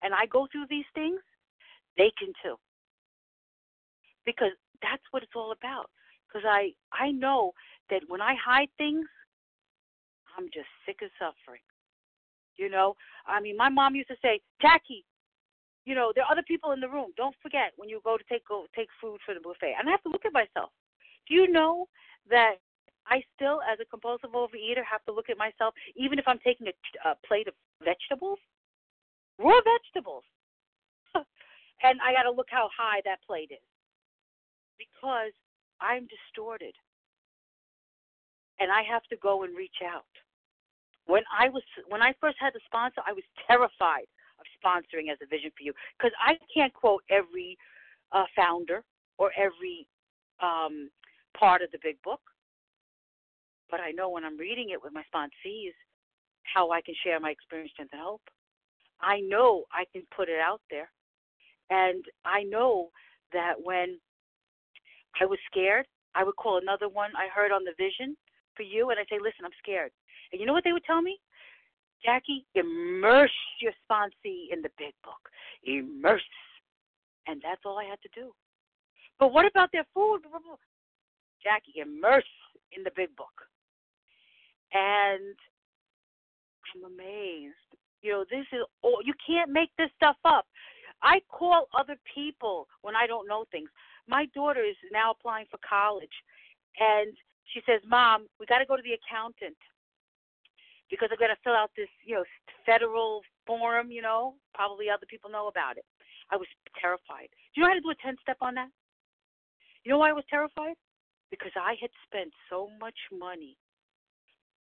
and I go through these things, they can too. Because that's what it's all about. Because I I know that when I hide things, I'm just sick of suffering. You know, I mean, my mom used to say, Jackie, you know, there are other people in the room. Don't forget when you go to take go take food for the buffet. And I have to look at myself. Do you know that I still, as a compulsive overeater, have to look at myself, even if I'm taking a, a plate of vegetables, raw vegetables, and I got to look how high that plate is because I'm distorted, and I have to go and reach out. When I was when I first had the sponsor, I was terrified of sponsoring as a vision for you because I can't quote every uh, founder or every um, part of the big book but I know when I'm reading it with my sponsees how I can share my experience, and hope. I know I can put it out there. And I know that when I was scared, I would call another one I heard on the vision for you, and I'd say, Listen, I'm scared. And you know what they would tell me? Jackie, immerse your sponsee in the big book. Immerse. And that's all I had to do. But what about their food? Jackie, immerse in the big book and I'm amazed. You know, this is all you can't make this stuff up. I call other people when I don't know things. My daughter is now applying for college, and she says, "Mom, we got to go to the accountant because I've got to fill out this, you know, federal form. You know, probably other people know about it." I was terrified. Do you know how to do a ten step on that? You know why I was terrified? Because I had spent so much money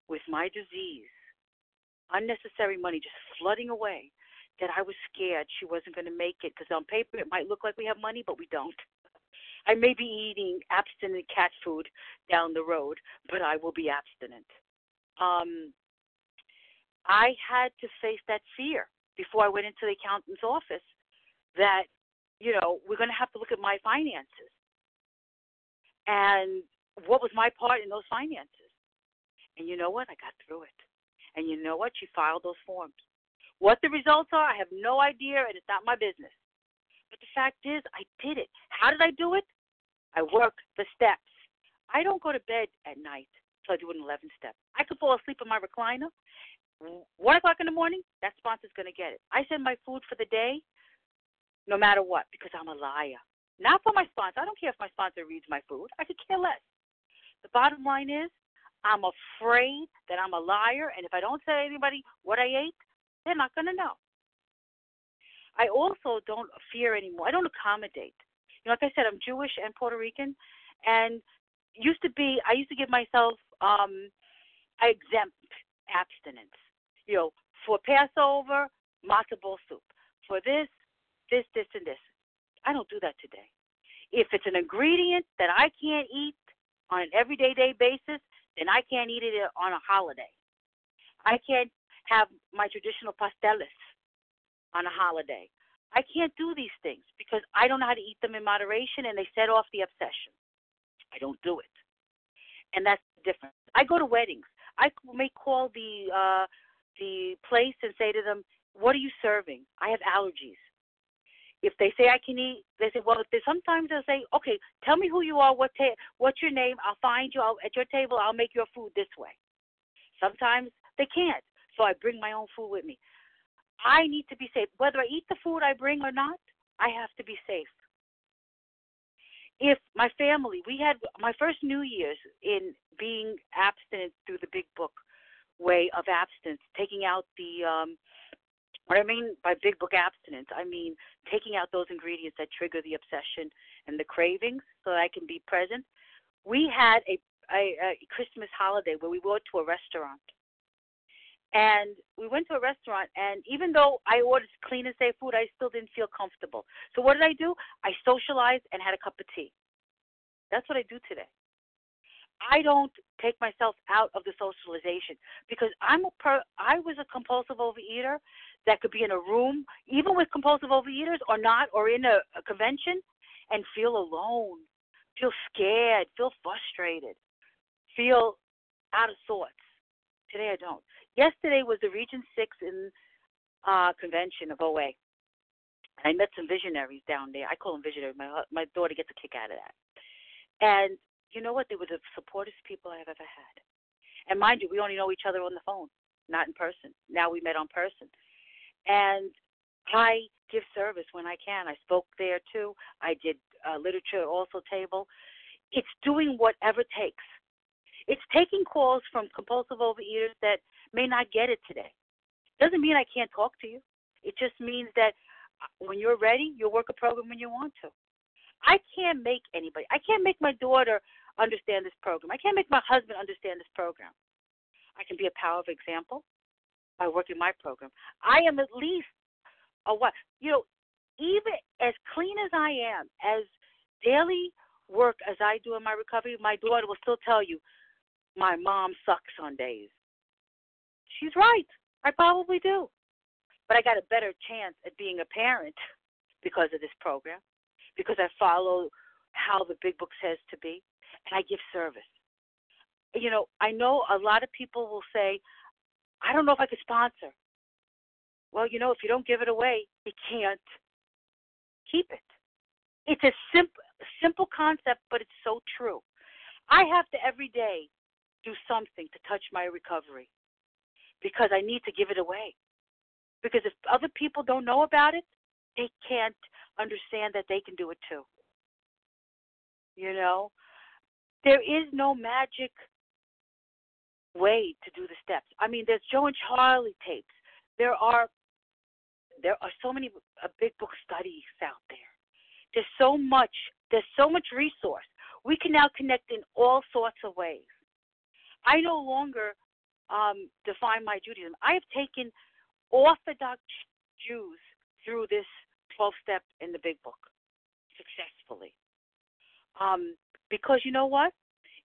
with my disease, unnecessary money just flooding away, that I was scared she wasn't going to make it because on paper it might look like we have money, but we don't. I may be eating abstinent cat food down the road, but I will be abstinent. Um, I had to face that fear before I went into the accountant's office that, you know, we're going to have to look at my finances. And what was my part in those finances? And you know what? I got through it. And you know what? She filed those forms. What the results are, I have no idea, and it's not my business. But the fact is, I did it. How did I do it? I worked the steps. I don't go to bed at night till I do an 11 step. I could fall asleep in my recliner. One o'clock in the morning, that sponsor's going to get it. I send my food for the day, no matter what, because I'm a liar. Not for my sponsor. I don't care if my sponsor reads my food. I could care less. The bottom line is, I'm afraid that I'm a liar, and if I don't tell anybody what I ate, they're not going to know. I also don't fear anymore. I don't accommodate. You know, like I said, I'm Jewish and Puerto Rican, and used to be I used to give myself um exempt abstinence. You know, for Passover, matzo ball soup. For this, this, this, and this. I don't do that today. If it's an ingredient that I can't eat on an everyday day basis, then I can't eat it on a holiday. I can't have my traditional pasteles on a holiday. I can't do these things because I don't know how to eat them in moderation and they set off the obsession. I don't do it. And that's the difference. I go to weddings. I may call the uh the place and say to them, "What are you serving? I have allergies." If they say I can eat, they say, well, they, sometimes they'll say, okay, tell me who you are, what ta- what's your name, I'll find you I'll, at your table, I'll make your food this way. Sometimes they can't, so I bring my own food with me. I need to be safe. Whether I eat the food I bring or not, I have to be safe. If my family, we had my first New Year's in being abstinent through the big book way of abstinence, taking out the um, what I mean by big book abstinence, I mean taking out those ingredients that trigger the obsession and the cravings so that I can be present. We had a, a, a Christmas holiday where we went to a restaurant. And we went to a restaurant, and even though I ordered clean and safe food, I still didn't feel comfortable. So what did I do? I socialized and had a cup of tea. That's what I do today. I don't take myself out of the socialization because I'm a per I was a compulsive overeater that could be in a room, even with compulsive overeaters or not, or in a, a convention and feel alone, feel scared, feel frustrated, feel out of sorts. Today I don't. Yesterday was the Region Six in uh convention of OA. I met some visionaries down there. I call them visionaries. My my daughter gets a kick out of that. And you know what? They were the supportest people I've ever had. And mind you, we only know each other on the phone, not in person. Now we met on person. And I give service when I can. I spoke there too. I did uh, literature also table. It's doing whatever takes. It's taking calls from compulsive overeaters that may not get it today. Doesn't mean I can't talk to you. It just means that uh, when you're ready, you'll work a program when you want to. I can't make anybody. I can't make my daughter understand this program. I can't make my husband understand this program. I can be a power of example by working my program. I am at least a what you know, even as clean as I am, as daily work as I do in my recovery, my daughter will still tell you, my mom sucks on days. She's right. I probably do. But I got a better chance at being a parent because of this program, because I follow how the big book says to be and I give service. You know, I know a lot of people will say, I don't know if I could sponsor. Well, you know, if you don't give it away, you can't keep it. It's a simple simple concept, but it's so true. I have to every day do something to touch my recovery because I need to give it away. Because if other people don't know about it, they can't understand that they can do it too. You know, there is no magic way to do the steps. I mean, there's Joe and Charlie tapes. There are there are so many uh, big book studies out there. There's so much. There's so much resource. We can now connect in all sorts of ways. I no longer um, define my Judaism. I have taken Orthodox Jews through this 12 step in the big book successfully. Um, because you know what?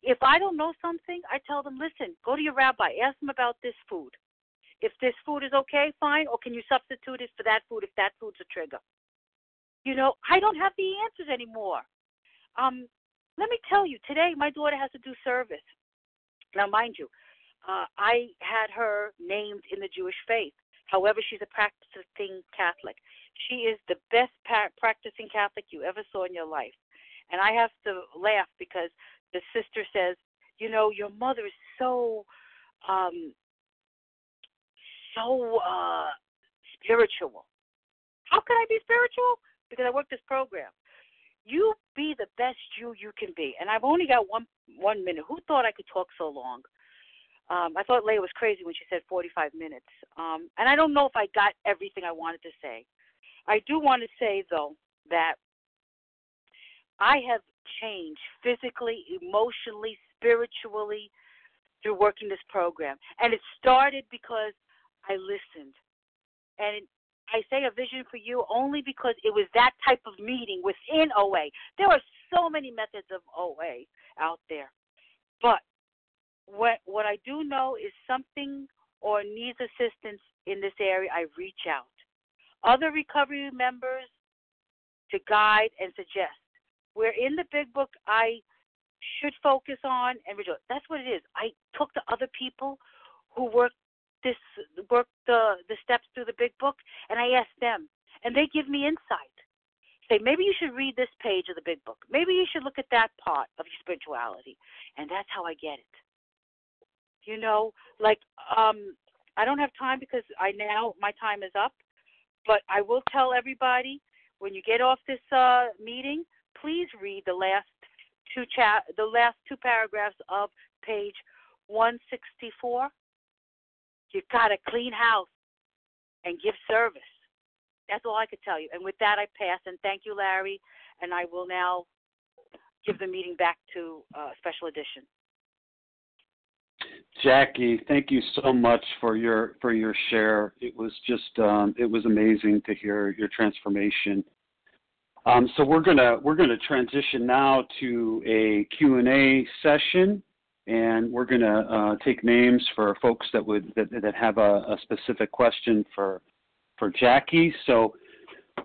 If I don't know something, I tell them, listen, go to your rabbi, ask them about this food. If this food is okay, fine, or can you substitute it for that food if that food's a trigger? You know, I don't have the answers anymore. Um, let me tell you, today my daughter has to do service. Now, mind you, uh, I had her named in the Jewish faith. However, she's a practicing Catholic. She is the best pa- practicing Catholic you ever saw in your life. And I have to laugh because the sister says, you know, your mother is so um so uh spiritual. How can I be spiritual? Because I work this program. You be the best you you can be. And I've only got one one minute. Who thought I could talk so long? Um, I thought Leah was crazy when she said 45 minutes. Um, and I don't know if I got everything I wanted to say. I do want to say, though, that I have changed physically, emotionally, spiritually through working this program. And it started because I listened. And I say a vision for you only because it was that type of meeting within OA. There are so many methods of OA out there. But what what I do know is something or needs assistance in this area, I reach out. Other recovery members to guide and suggest where in the big book I should focus on and rejoice. That's what it is. I talk to other people who worked this worked the the steps through the big book and I ask them and they give me insight. Say maybe you should read this page of the big book. Maybe you should look at that part of your spirituality. And that's how I get it. You know, like um I don't have time because I now my time is up, but I will tell everybody when you get off this uh meeting, please read the last two cha- the last two paragraphs of page 164. You've got a clean house and give service. That's all I could tell you. And with that, I pass. And thank you, Larry. And I will now give the meeting back to uh, Special Edition. Jackie, thank you so much for your for your share. It was just um, it was amazing to hear your transformation. Um, so we're gonna we're gonna transition now to a Q and A session, and we're gonna uh, take names for folks that would that, that have a, a specific question for for Jackie. So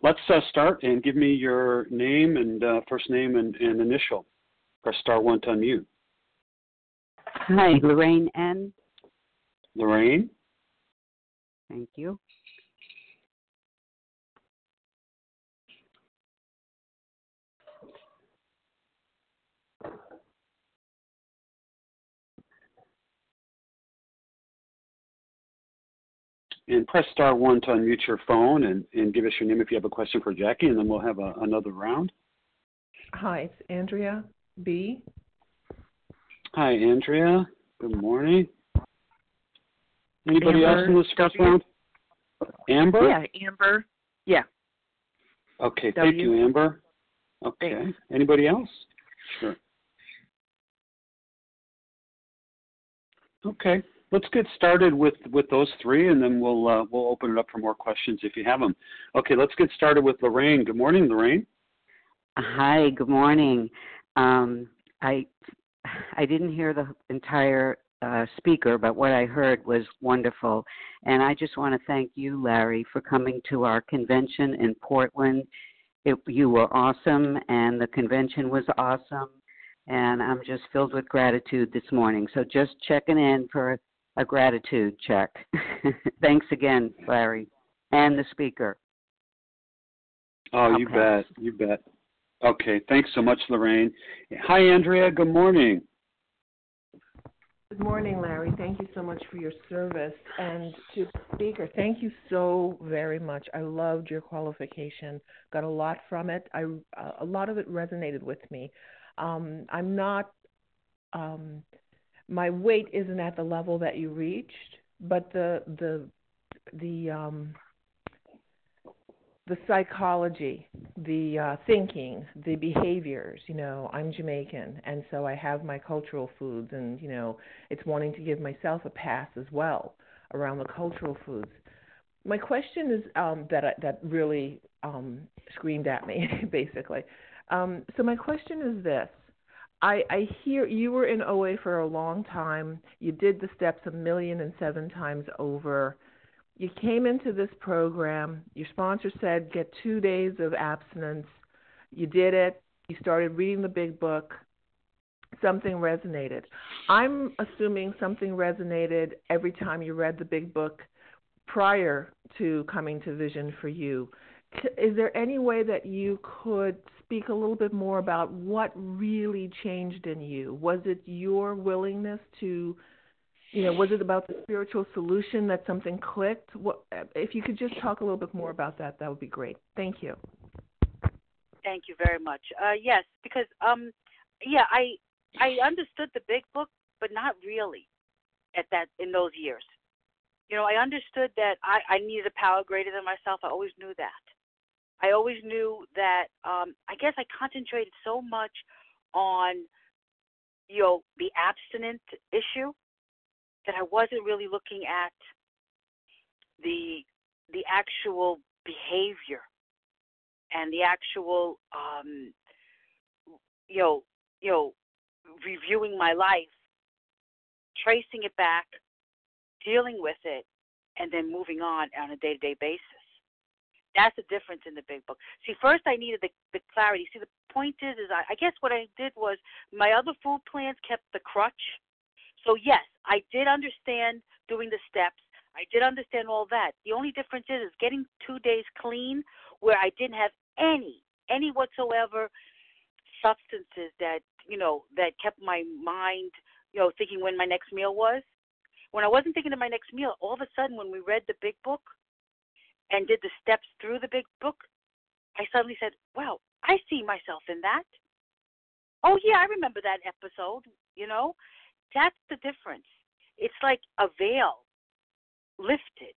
let's uh, start and give me your name and uh, first name and, and initial. Press star one to unmute. Hi, Lorraine N. Lorraine. Thank you. And press star one to unmute your phone and, and give us your name if you have a question for Jackie, and then we'll have a, another round. Hi, it's Andrea B. Hi, Andrea. Good morning. Anybody Amber else in this first round? Amber? Yeah, Amber. Yeah. Okay, W. thank you, Amber. Okay. Thanks. Anybody else? Sure. Okay, let's get started with with those three, and then we'll uh, we'll open it up for more questions if you have them. Okay, let's get started with Lorraine. Good morning, Lorraine. Hi, good morning. Um, I I didn't hear the entire uh, speaker, but what I heard was wonderful, and I just want to thank you, Larry, for coming to our convention in Portland. It, you were awesome, and the convention was awesome, and I'm just filled with gratitude this morning. So just checking in for a gratitude check. Thanks again, Larry, and the speaker. Oh, I'll you pass. bet, you bet. Okay, thanks so much, Lorraine. Hi, Andrea. Good morning. Good morning, Larry. Thank you so much for your service. And to the speaker, thank you so very much. I loved your qualification. Got a lot from it. I uh, a lot of it resonated with me. Um, I'm not. Um, my weight isn't at the level that you reached, but the the the um, the psychology, the uh, thinking, the behaviors. You know, I'm Jamaican, and so I have my cultural foods, and you know, it's wanting to give myself a pass as well around the cultural foods. My question is um, that I, that really um, screamed at me, basically. Um, so my question is this: I, I hear you were in OA for a long time. You did the steps a million and seven times over you came into this program, your sponsor said get two days of abstinence. You did it. You started reading the big book. Something resonated. I'm assuming something resonated every time you read the big book prior to coming to Vision for You. Is there any way that you could speak a little bit more about what really changed in you? Was it your willingness to you know, was it about the spiritual solution that something clicked? What, if you could just talk a little bit more about that, that would be great. Thank you. Thank you very much. Uh, yes, because um, yeah, I I understood the big book, but not really at that in those years. You know, I understood that I, I needed a power greater than myself. I always knew that. I always knew that. Um, I guess I concentrated so much on, you know, the abstinent issue that I wasn't really looking at the the actual behavior and the actual um you know you know reviewing my life tracing it back dealing with it and then moving on on a day to day basis that's the difference in the big book see first i needed the, the clarity see the point is is I, I guess what i did was my other food plans kept the crutch so yes, I did understand doing the steps. I did understand all that. The only difference is, is getting two days clean where I didn't have any, any whatsoever substances that, you know, that kept my mind, you know, thinking when my next meal was. When I wasn't thinking of my next meal, all of a sudden when we read the big book and did the steps through the big book, I suddenly said, wow, I see myself in that. Oh yeah, I remember that episode, you know? That's the difference. It's like a veil lifted.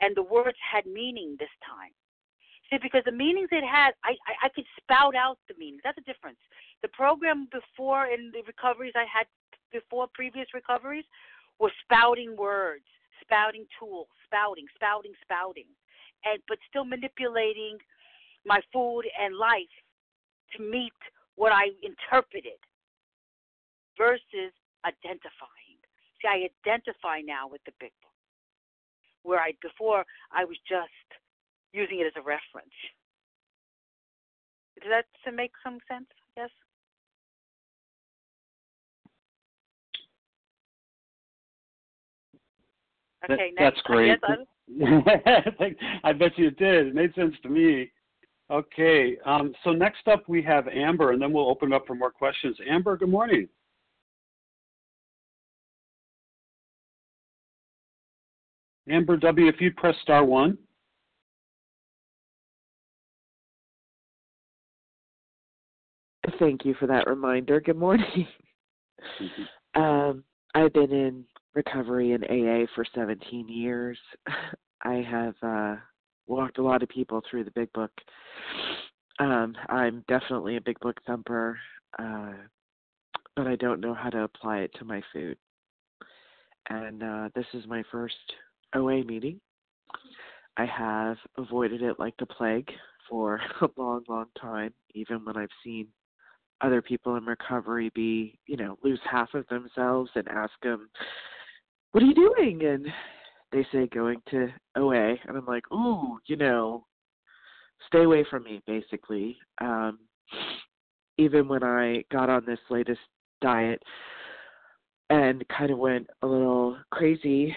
And the words had meaning this time. See, because the meanings it had, I, I I could spout out the meanings. That's the difference. The program before in the recoveries I had before previous recoveries was spouting words, spouting tools, spouting, spouting, spouting, and but still manipulating my food and life to meet what I interpreted versus identifying. See, I identify now with the big book, where I before I was just using it as a reference. Does that make some sense? Yes. Okay, that, that's great. Yes, I bet you it did. It made sense to me. Okay, um, so next up we have Amber, and then we'll open up for more questions. Amber, good morning. Amber W, if you'd press star one. Thank you for that reminder. Good morning. Mm-hmm. Um, I've been in recovery in AA for 17 years. I have uh, walked a lot of people through the Big Book. Um, I'm definitely a Big Book thumper, uh, but I don't know how to apply it to my food. And uh, this is my first OA meeting. I have avoided it like the plague for a long, long time, even when I've seen other people in recovery be, you know, lose half of themselves and ask them, "What are you doing?" and they say going to OA, and I'm like, "Ooh, you know, stay away from me." Basically, um, even when I got on this latest diet and kind of went a little crazy,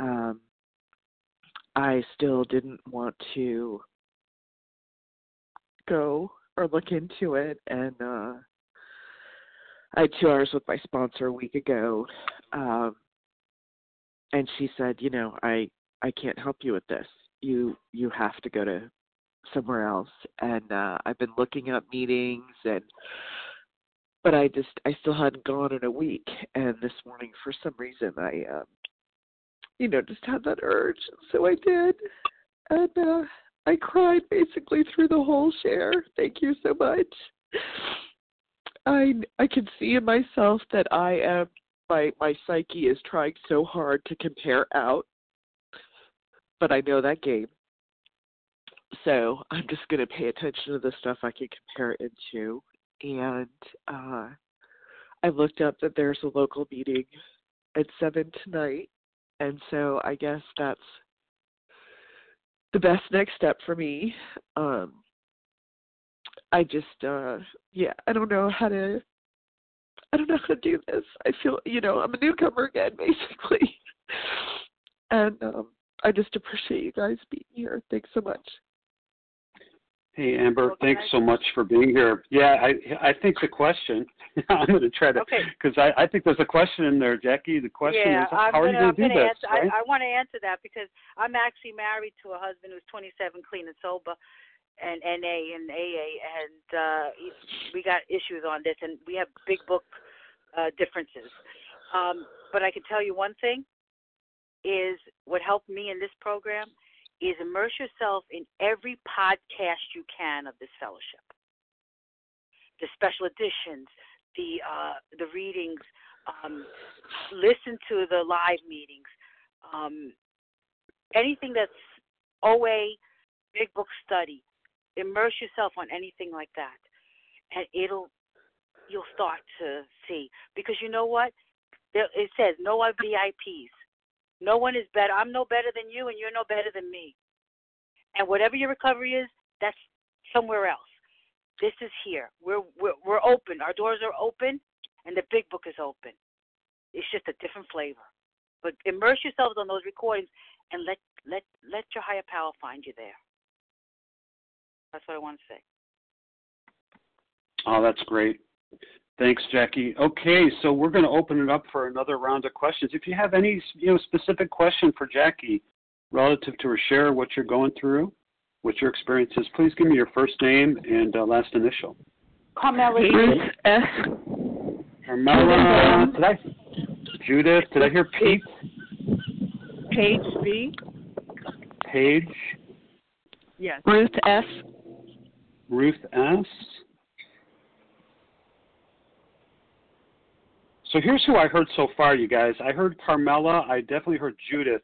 um, I still didn't want to go or look into it and uh I had two hours with my sponsor a week ago. Um and she said, you know, I I can't help you with this. You you have to go to somewhere else. And uh I've been looking up meetings and but I just I still hadn't gone in a week and this morning for some reason I um you know, just had that urge. So I did. And uh I cried basically through the whole share. Thank you so much. I I can see in myself that I am my my psyche is trying so hard to compare out, but I know that game. So I'm just going to pay attention to the stuff I can compare it into, and uh, I looked up that there's a local meeting at seven tonight, and so I guess that's the best next step for me. Um, I just, uh, yeah, I don't know how to, I don't know how to do this. I feel, you know, I'm a newcomer again, basically. and um, I just appreciate you guys being here. Thanks so much. Hey Amber, thanks so much for being here. Yeah, I I think the question I'm going to try to because okay. I I think there's a question in there, Jackie. The question yeah, is I'm how gonna, are you going to do this? Answer, right? I, I want to answer that because I'm actually married to a husband who's 27, clean and sober, and NA and AA, and uh we got issues on this, and we have big book uh differences. Um, but I can tell you one thing is what helped me in this program is immerse yourself in every podcast you can of this fellowship. The special editions, the uh, the readings, um, listen to the live meetings, um, anything that's OA, big book study. Immerse yourself on anything like that, and it'll you'll start to see because you know what it says no VIPs. No one is better. I'm no better than you, and you're no better than me. And whatever your recovery is, that's somewhere else. This is here. We're we're, we're open. Our doors are open, and the big book is open. It's just a different flavor. But immerse yourselves on those recordings, and let let let your higher power find you there. That's what I want to say. Oh, that's great. Thanks, Jackie. Okay, so we're going to open it up for another round of questions. If you have any, you know, specific question for Jackie relative to her share, what you're going through, what your experience is, please give me your first name and uh, last initial. Carmela. Bruce S. Carmela. Did I? Judith. Did I hear Pete? Paige B. Paige. Yes. Ruth S. Ruth S. So here's who I heard so far, you guys. I heard Carmela. I definitely heard Judith.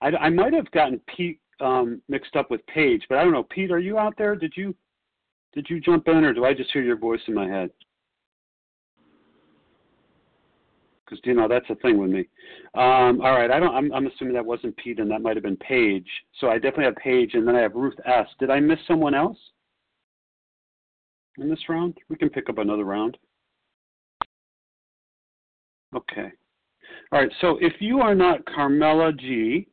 I, I might have gotten Pete um, mixed up with Paige, but I don't know. Pete, are you out there? Did you did you jump in, or do I just hear your voice in my head? Because you know that's the thing with me. Um, all right, I don't. I'm, I'm assuming that wasn't Pete, and that might have been Paige. So I definitely have Paige, and then I have Ruth S. Did I miss someone else in this round? We can pick up another round. Okay. All right. So if you are not Carmela G,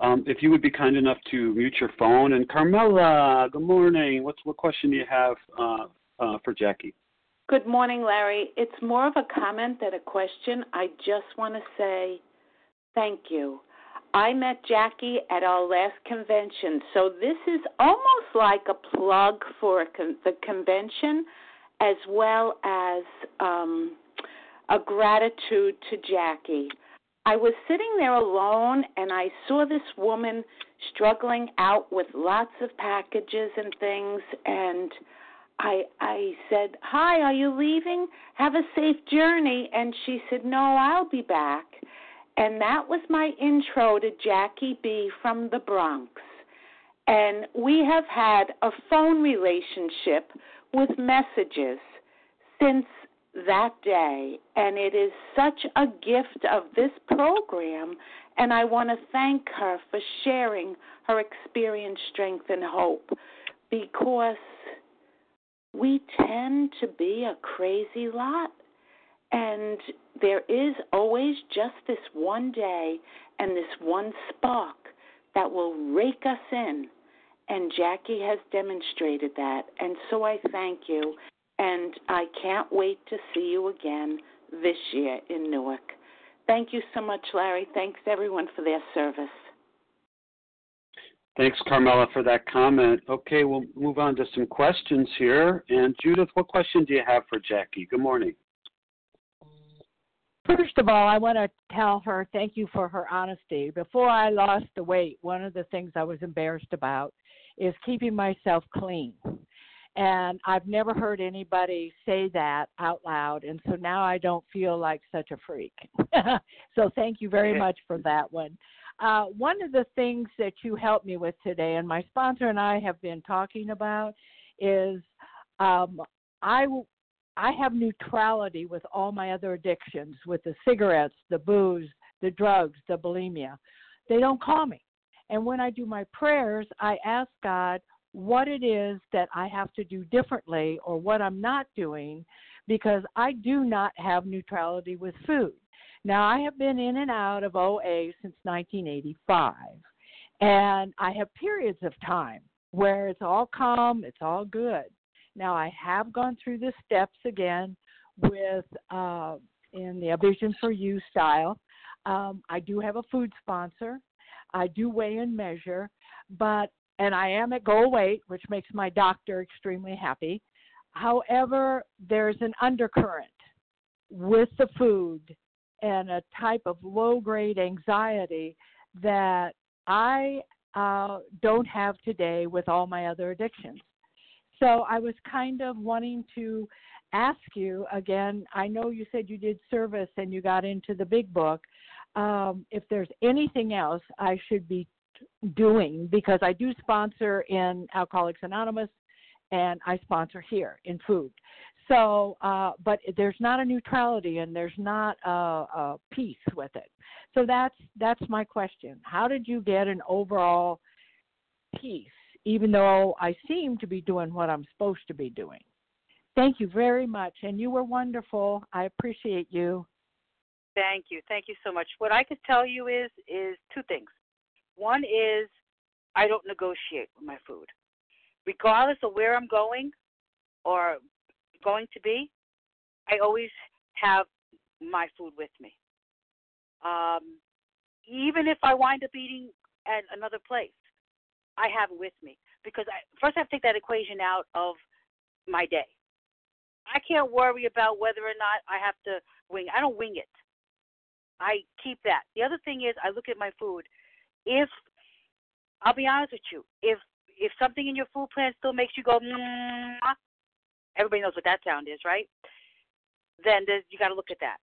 um, if you would be kind enough to mute your phone. And Carmela, good morning. What's what question do you have uh, uh, for Jackie? Good morning, Larry. It's more of a comment than a question. I just want to say thank you. I met Jackie at our last convention, so this is almost like a plug for the convention as well as um, a gratitude to Jackie. I was sitting there alone and I saw this woman struggling out with lots of packages and things and I I said, "Hi, are you leaving? Have a safe journey." And she said, "No, I'll be back." And that was my intro to Jackie B from the Bronx. And we have had a phone relationship with messages since that day. And it is such a gift of this program. And I want to thank her for sharing her experience, strength, and hope because we tend to be a crazy lot. And there is always just this one day and this one spark that will rake us in. And Jackie has demonstrated that. And so I thank you and I can't wait to see you again this year in Newark. Thank you so much, Larry. Thanks everyone for their service. Thanks, Carmela, for that comment. Okay, we'll move on to some questions here. And Judith, what question do you have for Jackie? Good morning. First of all, I want to tell her thank you for her honesty. Before I lost the weight, one of the things I was embarrassed about is keeping myself clean. And I've never heard anybody say that out loud. And so now I don't feel like such a freak. so thank you very much for that one. Uh, one of the things that you helped me with today, and my sponsor and I have been talking about, is um, I I have neutrality with all my other addictions, with the cigarettes, the booze, the drugs, the bulimia. They don't call me. And when I do my prayers, I ask God, what it is that I have to do differently or what I'm not doing because I do not have neutrality with food. Now, I have been in and out of OA since 1985, and I have periods of time where it's all calm, it's all good. Now, I have gone through the steps again with uh, in the Vision for You style. Um, I do have a food sponsor. I do weigh and measure, but and I am at goal weight, which makes my doctor extremely happy. However, there's an undercurrent with the food and a type of low grade anxiety that I uh, don't have today with all my other addictions. So I was kind of wanting to ask you again. I know you said you did service and you got into the big book. Um, if there's anything else I should be doing because I do sponsor in Alcoholics Anonymous and I sponsor here in food. So, uh, but there's not a neutrality and there's not a, a peace with it. So that's that's my question. How did you get an overall peace, even though I seem to be doing what I'm supposed to be doing? Thank you very much, and you were wonderful. I appreciate you. Thank you, thank you so much. What I could tell you is is two things. One is I don't negotiate with my food. Regardless of where I'm going or going to be, I always have my food with me. Um, even if I wind up eating at another place, I have with me because I, first I have to take that equation out of my day. I can't worry about whether or not I have to wing. I don't wing it. I keep that. The other thing is I look at my food if I'll be honest with you, if if something in your food plan still makes you go, Mwah, everybody knows what that sound is, right? Then you got to look at that.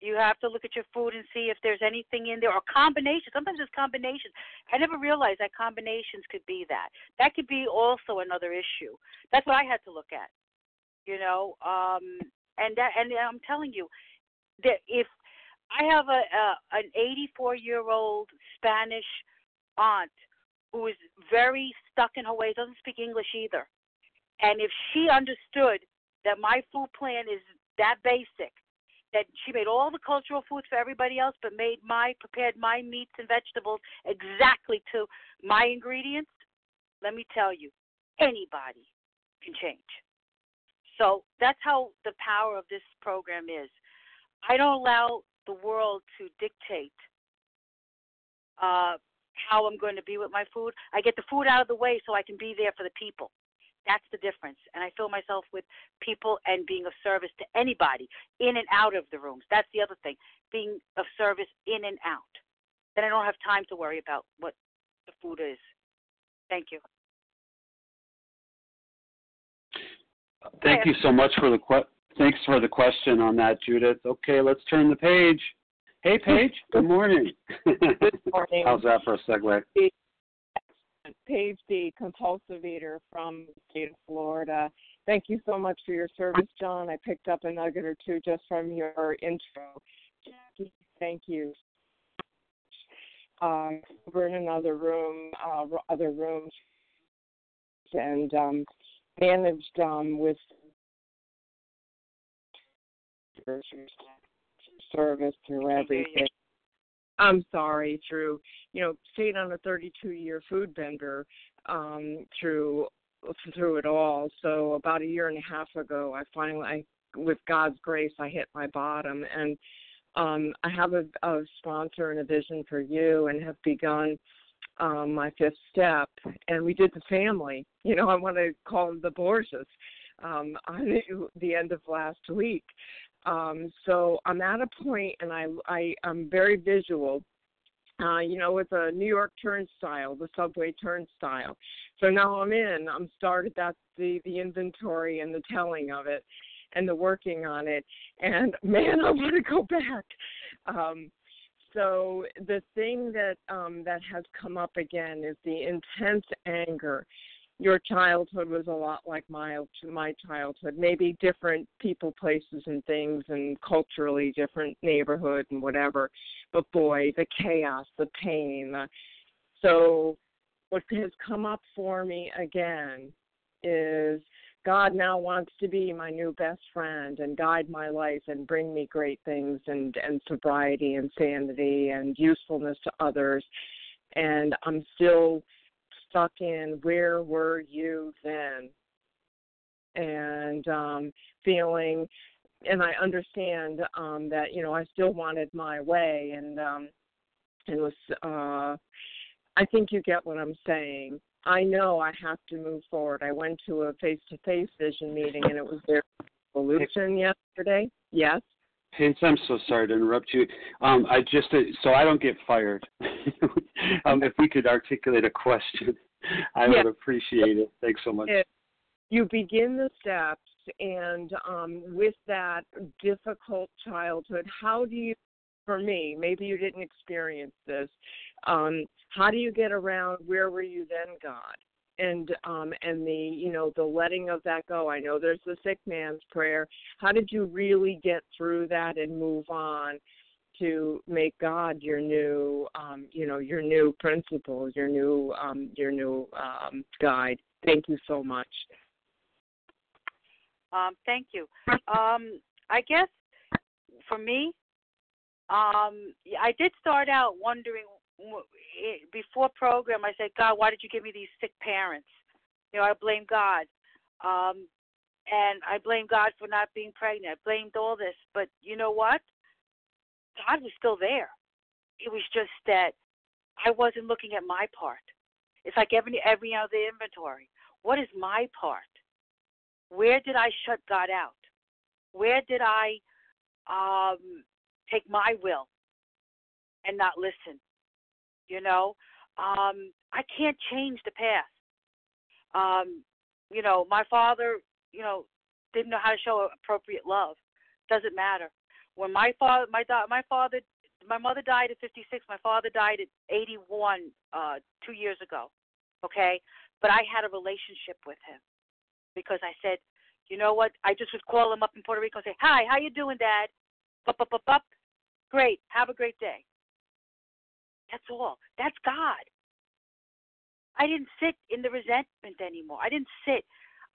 You have to look at your food and see if there's anything in there or combinations. Sometimes there's combinations. I never realized that combinations could be that. That could be also another issue. That's what I had to look at. You know, um, and that and I'm telling you that if I have a, a an 84 year old Spanish aunt who is very stuck in her ways, doesn't speak English either, and if she understood that my food plan is that basic, that she made all the cultural foods for everybody else, but made my prepared my meats and vegetables exactly to my ingredients. Let me tell you, anybody can change. So that's how the power of this program is. I don't allow the world to dictate uh, how I'm going to be with my food. I get the food out of the way so I can be there for the people. That's the difference. And I fill myself with people and being of service to anybody in and out of the rooms. That's the other thing, being of service in and out. Then I don't have time to worry about what the food is. Thank you. Thank you so much for the que- thanks for the question on that, Judith. Okay, let's turn the page. Hey, Paige. Good morning. Good morning. How's that for a segue? Paige D, compulsive eater from the state of Florida. Thank you so much for your service, John. I picked up a nugget or two just from your intro. Jackie, thank you. Uh, we're in another room, uh, other rooms, and um, managed um, with service through everything. I'm sorry, through you know, stayed on a 32 year food bender um, through through it all. So about a year and a half ago, I finally, I, with God's grace, I hit my bottom, and um, I have a, a sponsor and a vision for you, and have begun um, my fifth step. And we did the family. You know, I want to call them the Borgias um, on the end of last week. Um, so I'm at a point, and I, I I'm very visual uh, you know, with a New York turnstile, the subway turnstile. So now I'm in. I'm started. That's the the inventory and the telling of it, and the working on it. And man, I want to go back. Um, so the thing that um, that has come up again is the intense anger your childhood was a lot like my my childhood. Maybe different people places and things and culturally different neighborhood and whatever. But boy the chaos the pain so what has come up for me again is God now wants to be my new best friend and guide my life and bring me great things and and sobriety and sanity and usefulness to others. And I'm still stuck in where were you then and um feeling and I understand um that you know I still wanted my way and um it was uh I think you get what I'm saying. I know I have to move forward. I went to a face to face vision meeting and it was their solution yesterday. Yes. Vince, I'm so sorry to interrupt you. Um, I just so I don't get fired. um, if we could articulate a question, I would appreciate it. Thanks so much. You begin the steps, and um, with that difficult childhood, how do you? For me, maybe you didn't experience this. Um, how do you get around? Where were you then, God? And um and the you know the letting of that go. I know there's the sick man's prayer. How did you really get through that and move on to make god your new um you know your new principle your new um your new um guide? Thank you so much. Um thank you. Um i guess for me um i did start out wondering before program, I said, God, why did you give me these sick parents? You know, I blame God. Um, and I blame God for not being pregnant. I blamed all this. But you know what? God was still there. It was just that I wasn't looking at my part. It's like every every other inventory. What is my part? Where did I shut God out? Where did I um, take my will and not listen? You know, um, I can't change the past. Um, you know, my father, you know, didn't know how to show appropriate love. Doesn't matter. When my father, my da- my father, my mother died at 56. My father died at 81 uh, two years ago. Okay, but I had a relationship with him because I said, you know what? I just would call him up in Puerto Rico and say, "Hi, how you doing, Dad?" Up, up, up, up. Great. Have a great day. That's all. That's God. I didn't sit in the resentment anymore. I didn't sit.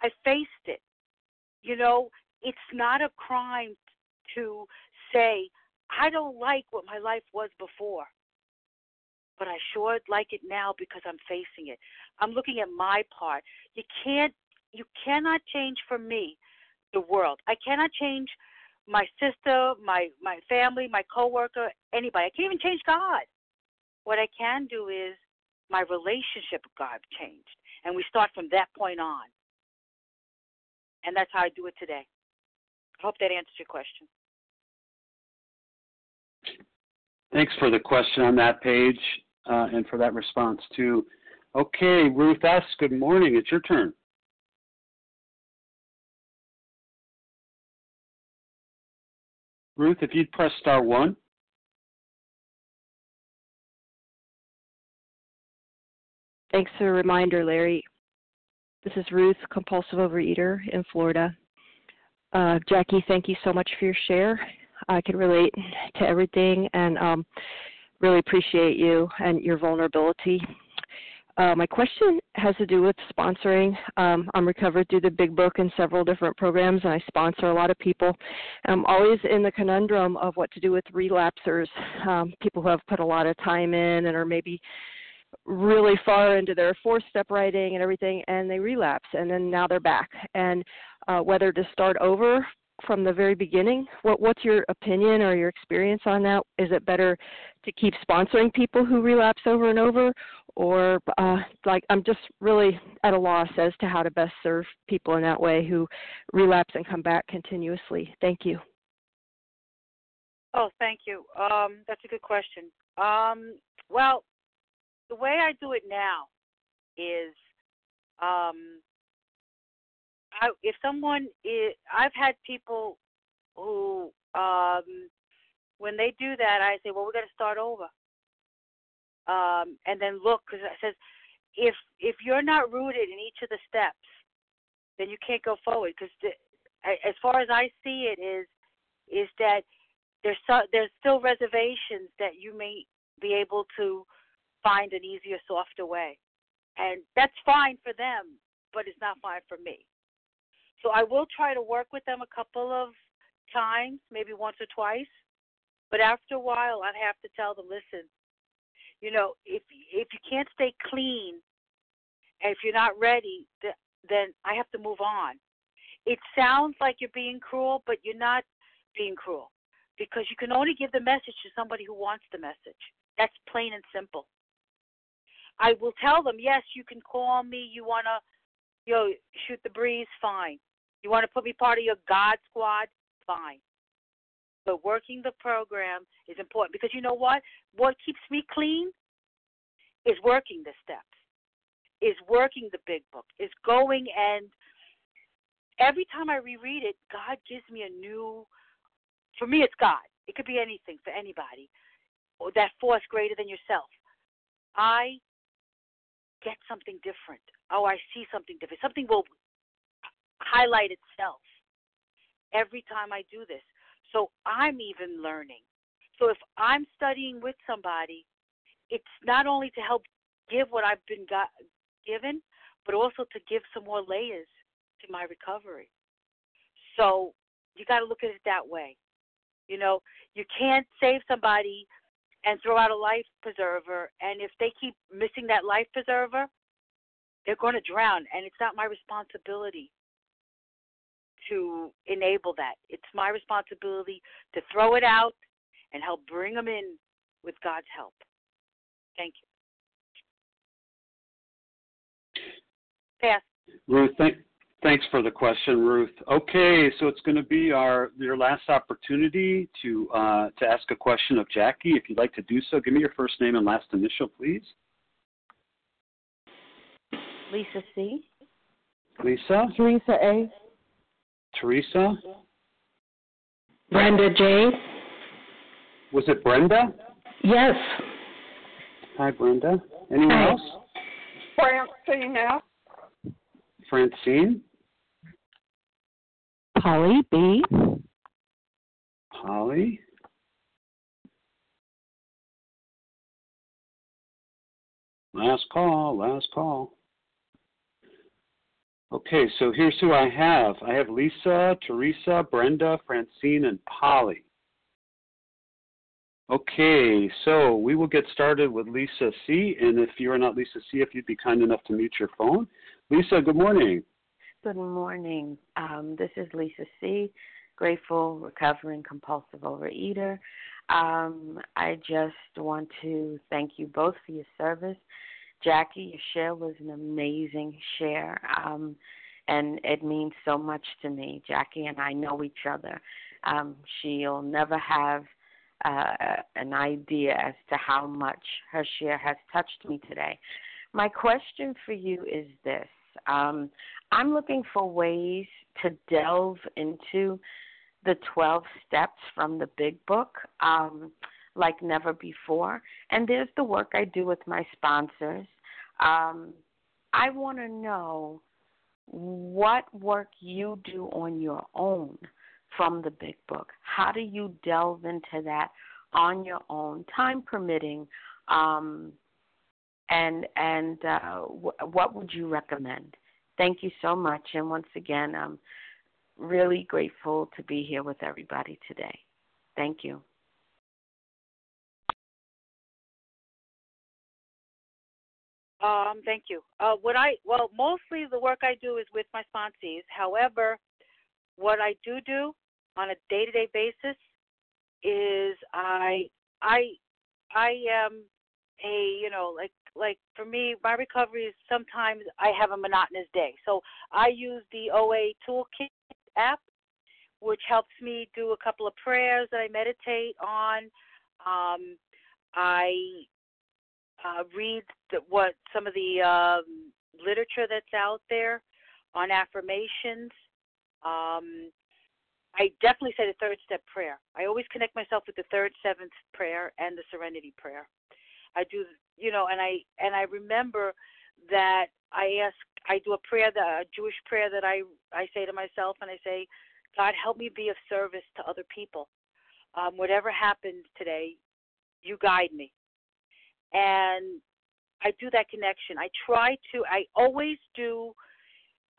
I faced it. You know, it's not a crime to say, I don't like what my life was before, but I sure like it now because I'm facing it. I'm looking at my part. You can't, you cannot change for me the world. I cannot change my sister, my my family, my coworker, anybody. I can't even change God. What I can do is my relationship with God changed. And we start from that point on. And that's how I do it today. I hope that answers your question. Thanks for the question on that Paige uh, and for that response, too. Okay, Ruth S., good morning. It's your turn. Ruth, if you'd press star one. Thanks for the reminder, Larry. This is Ruth, compulsive overeater in Florida. Uh, Jackie, thank you so much for your share. I can relate to everything and um, really appreciate you and your vulnerability. Uh, my question has to do with sponsoring. Um, I'm recovered through the Big Book and several different programs, and I sponsor a lot of people. I'm always in the conundrum of what to do with relapsers, um, people who have put a lot of time in and are maybe really far into their four step writing and everything and they relapse and then now they're back. And uh, whether to start over from the very beginning what what's your opinion or your experience on that? Is it better to keep sponsoring people who relapse over and over or uh, like i'm just really at a loss as to how to best serve people in that way who relapse and come back continuously. Thank you. Oh thank you. Um, that's a good question. Um, well the way I do it now is um I if someone is I've had people who um when they do that I say, well, we got to start over. Um and then look cuz it says if if you're not rooted in each of the steps, then you can't go forward because as far as I see it is is that there's so, there's still reservations that you may be able to find an easier, softer way. And that's fine for them, but it's not fine for me. So I will try to work with them a couple of times, maybe once or twice. But after a while, I'd have to tell them, listen, you know, if if you can't stay clean, and if you're not ready, then I have to move on. It sounds like you're being cruel, but you're not being cruel because you can only give the message to somebody who wants the message. That's plain and simple. I will tell them, yes, you can call me. You want to, you know, shoot the breeze, fine. You want to put me part of your God squad, fine. But working the program is important because you know what? What keeps me clean is working the steps, is working the big book, is going and every time I reread it, God gives me a new. For me, it's God. It could be anything for anybody. Or that force greater than yourself. I get something different. Oh, I see something different. Something will highlight itself every time I do this. So I'm even learning. So if I'm studying with somebody, it's not only to help give what I've been got, given, but also to give some more layers to my recovery. So you got to look at it that way. You know, you can't save somebody and throw out a life preserver. And if they keep missing that life preserver, they're going to drown. And it's not my responsibility to enable that. It's my responsibility to throw it out and help bring them in with God's help. Thank you. Pass. Ruth, thank, Thanks for the question, Ruth. Okay, so it's going to be our your last opportunity to uh, to ask a question of Jackie. If you'd like to do so, give me your first name and last initial, please. Lisa C. Lisa? Teresa A. Teresa? Brenda J. Was it Brenda? Yes. Hi, Brenda. Anyone Hi. else? Francine F. Francine? Polly B. Holly? Last call, last call. Okay, so here's who I have. I have Lisa, Teresa, Brenda, Francine, and Polly. Okay, so we will get started with Lisa C. And if you're not Lisa C., if you'd be kind enough to mute your phone. Lisa, good morning. Good morning. Um, this is Lisa C., grateful, recovering compulsive overeater. Um, I just want to thank you both for your service. Jackie, your share was an amazing share, um, and it means so much to me. Jackie and I know each other. Um, she'll never have uh, an idea as to how much her share has touched me today. My question for you is this um, I'm looking for ways to delve into the 12 steps from the big book um, like never before. And there's the work I do with my sponsors. Um, I want to know what work you do on your own from the big book. How do you delve into that on your own, time permitting? Um, and and uh, w- what would you recommend? Thank you so much. And once again, I'm really grateful to be here with everybody today. Thank you. Um, thank you. Uh, what I well, mostly the work I do is with my sponsees. However, what I do do on a day-to-day basis is I I I am a you know like like for me my recovery is sometimes I have a monotonous day. So I use the OA Toolkit app, which helps me do a couple of prayers that I meditate on. Um, I uh, read the, what some of the um, literature that's out there on affirmations. Um, I definitely say the third step prayer. I always connect myself with the third, seventh prayer and the serenity prayer. I do, you know, and I and I remember that I ask, I do a prayer, the a Jewish prayer that I I say to myself, and I say, God, help me be of service to other people. Um, whatever happens today, you guide me and I do that connection. I try to. I always do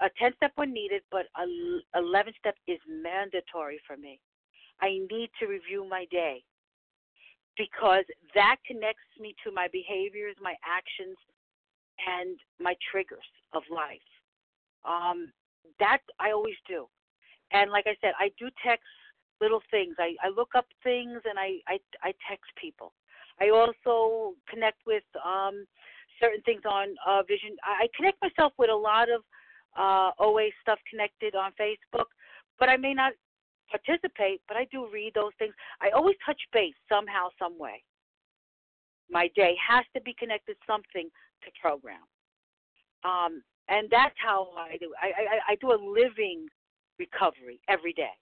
a ten step when needed, but a eleven step is mandatory for me. I need to review my day because that connects me to my behaviors, my actions, and my triggers of life. Um, that I always do, and like I said, I do text little things. I, I look up things and I, I I text people. I also connect with um, certain things on uh, Vision. I connect myself with a lot of uh, OA stuff connected on Facebook, but I may not participate, but I do read those things. I always touch base somehow, some way. My day has to be connected something to program, um, and that's how I do. I, I, I do a living recovery every day,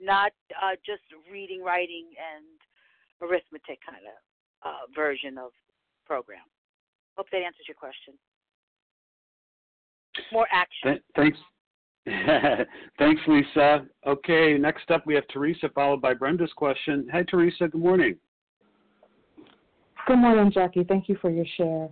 not uh, just reading, writing, and arithmetic kind of uh, version of program. Hope that answers your question. More action. Th- thanks. Thanks, Lisa. Okay, next up we have Teresa, followed by Brenda's question. Hi, Teresa. Good morning. Good morning, Jackie. Thank you for your share.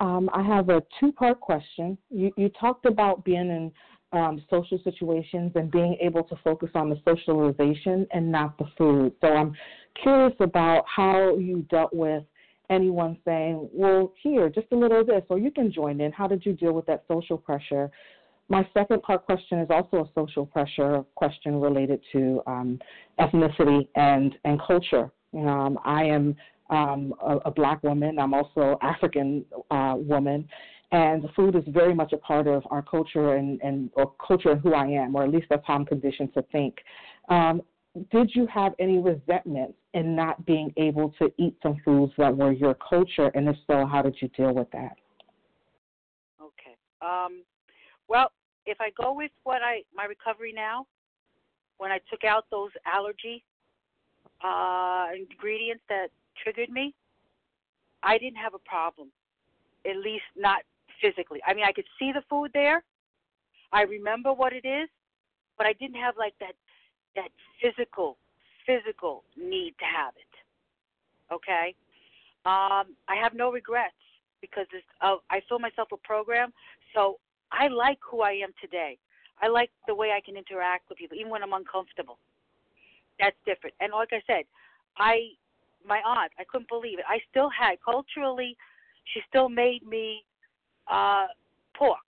Um, I have a two-part question. You, you talked about being in um, social situations and being able to focus on the socialization and not the food. So I'm curious about how you dealt with anyone saying, well, here, just a little of this, or you can join in. How did you deal with that social pressure? My second part question is also a social pressure question related to um, ethnicity and, and culture. Um, I am um, a, a, black woman. I'm also African uh, woman, and food is very much a part of our culture and, and or culture and who I am, or at least that's how I'm conditioned to think. Um, did you have any resentment in not being able to eat some foods that were your culture, and if so, how did you deal with that? Okay. Um, well, if I go with what I my recovery now, when I took out those allergy uh, ingredients that triggered me, I didn't have a problem. At least not physically. I mean, I could see the food there. I remember what it is, but I didn't have like that that physical physical need to have it. Okay? Um, I have no regrets because it's, uh, I feel myself a program. So I like who I am today. I like the way I can interact with people, even when I'm uncomfortable. That's different. And like I said, I my aunt, I couldn't believe it. I still had culturally, she still made me uh pork,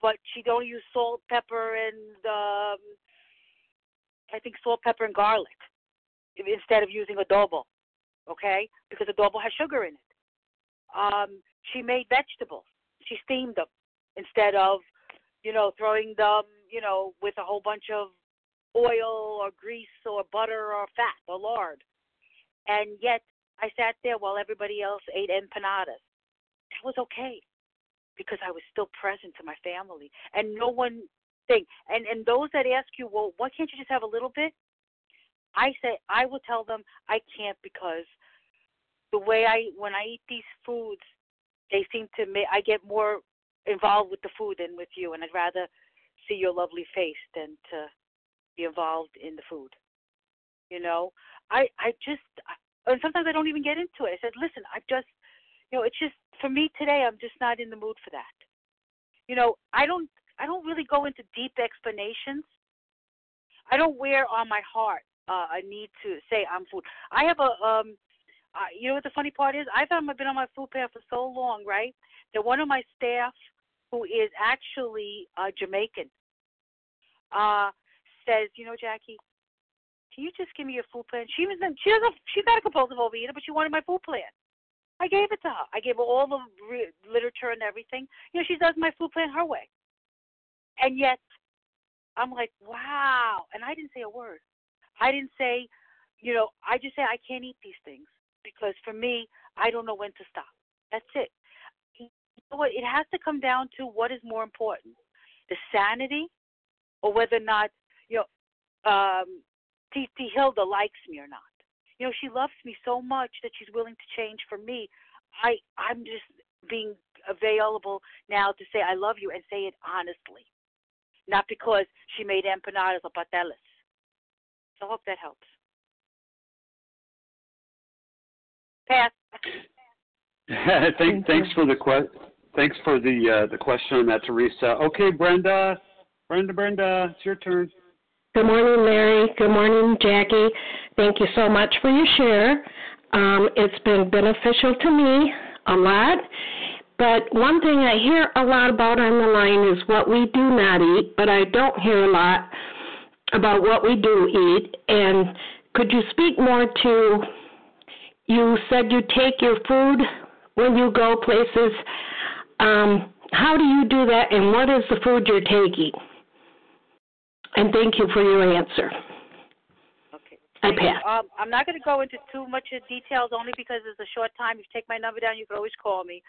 but she don't use salt, pepper, and um I think salt, pepper, and garlic instead of using adobo. Okay, because adobo has sugar in it. Um, she made vegetables. She steamed them instead of, you know, throwing them, you know, with a whole bunch of oil or grease or butter or fat or lard. And yet I sat there while everybody else ate empanadas. That was okay because I was still present to my family. And no one thing. And and those that ask you, well, why can't you just have a little bit? I say I will tell them I can't because the way I when I eat these foods, they seem to me I get more involved with the food than with you, and I'd rather see your lovely face than to be involved in the food. You know, I I just and sometimes I don't even get into it. I said, listen, I just you know, it's just for me today. I'm just not in the mood for that. You know, I don't I don't really go into deep explanations. I don't wear on my heart uh, a need to say I'm food. I have a um uh, you know what the funny part is? I've been on my food plan for so long, right? That one of my staff, who is actually uh, Jamaican, uh, says, you know, Jackie, can you just give me your food plan? She was in, she doesn't she's not a compulsive overeater, but she wanted my food plan. I gave it to her. I gave her all the re- literature and everything. You know, she does my food plan her way. And yet, I'm like, wow. And I didn't say a word. I didn't say, you know, I just say I can't eat these things because for me, I don't know when to stop. That's it. What? It has to come down to what is more important: the sanity, or whether or not you know um, Titi Hilda likes me or not. You know, she loves me so much that she's willing to change for me. I I'm just being available now to say I love you and say it honestly, not because she made empanadas or pateles. So I hope that helps. Pass. Thank, thanks for the que- thanks for the uh, the question on that, Teresa. Okay, Brenda, Brenda, Brenda, it's your turn. Good morning, Larry. Good morning, Jackie. Thank you so much for your share. Um, it's been beneficial to me a lot. But one thing I hear a lot about on the line is what we do not eat, but I don't hear a lot about what we do eat. And could you speak more to you said you take your food when you go places. Um, how do you do that, and what is the food you're taking? And thank you for your answer. Okay. I pass. Um, I'm not going to go into too much of details, only because it's a short time. If you take my number down, you can always call me.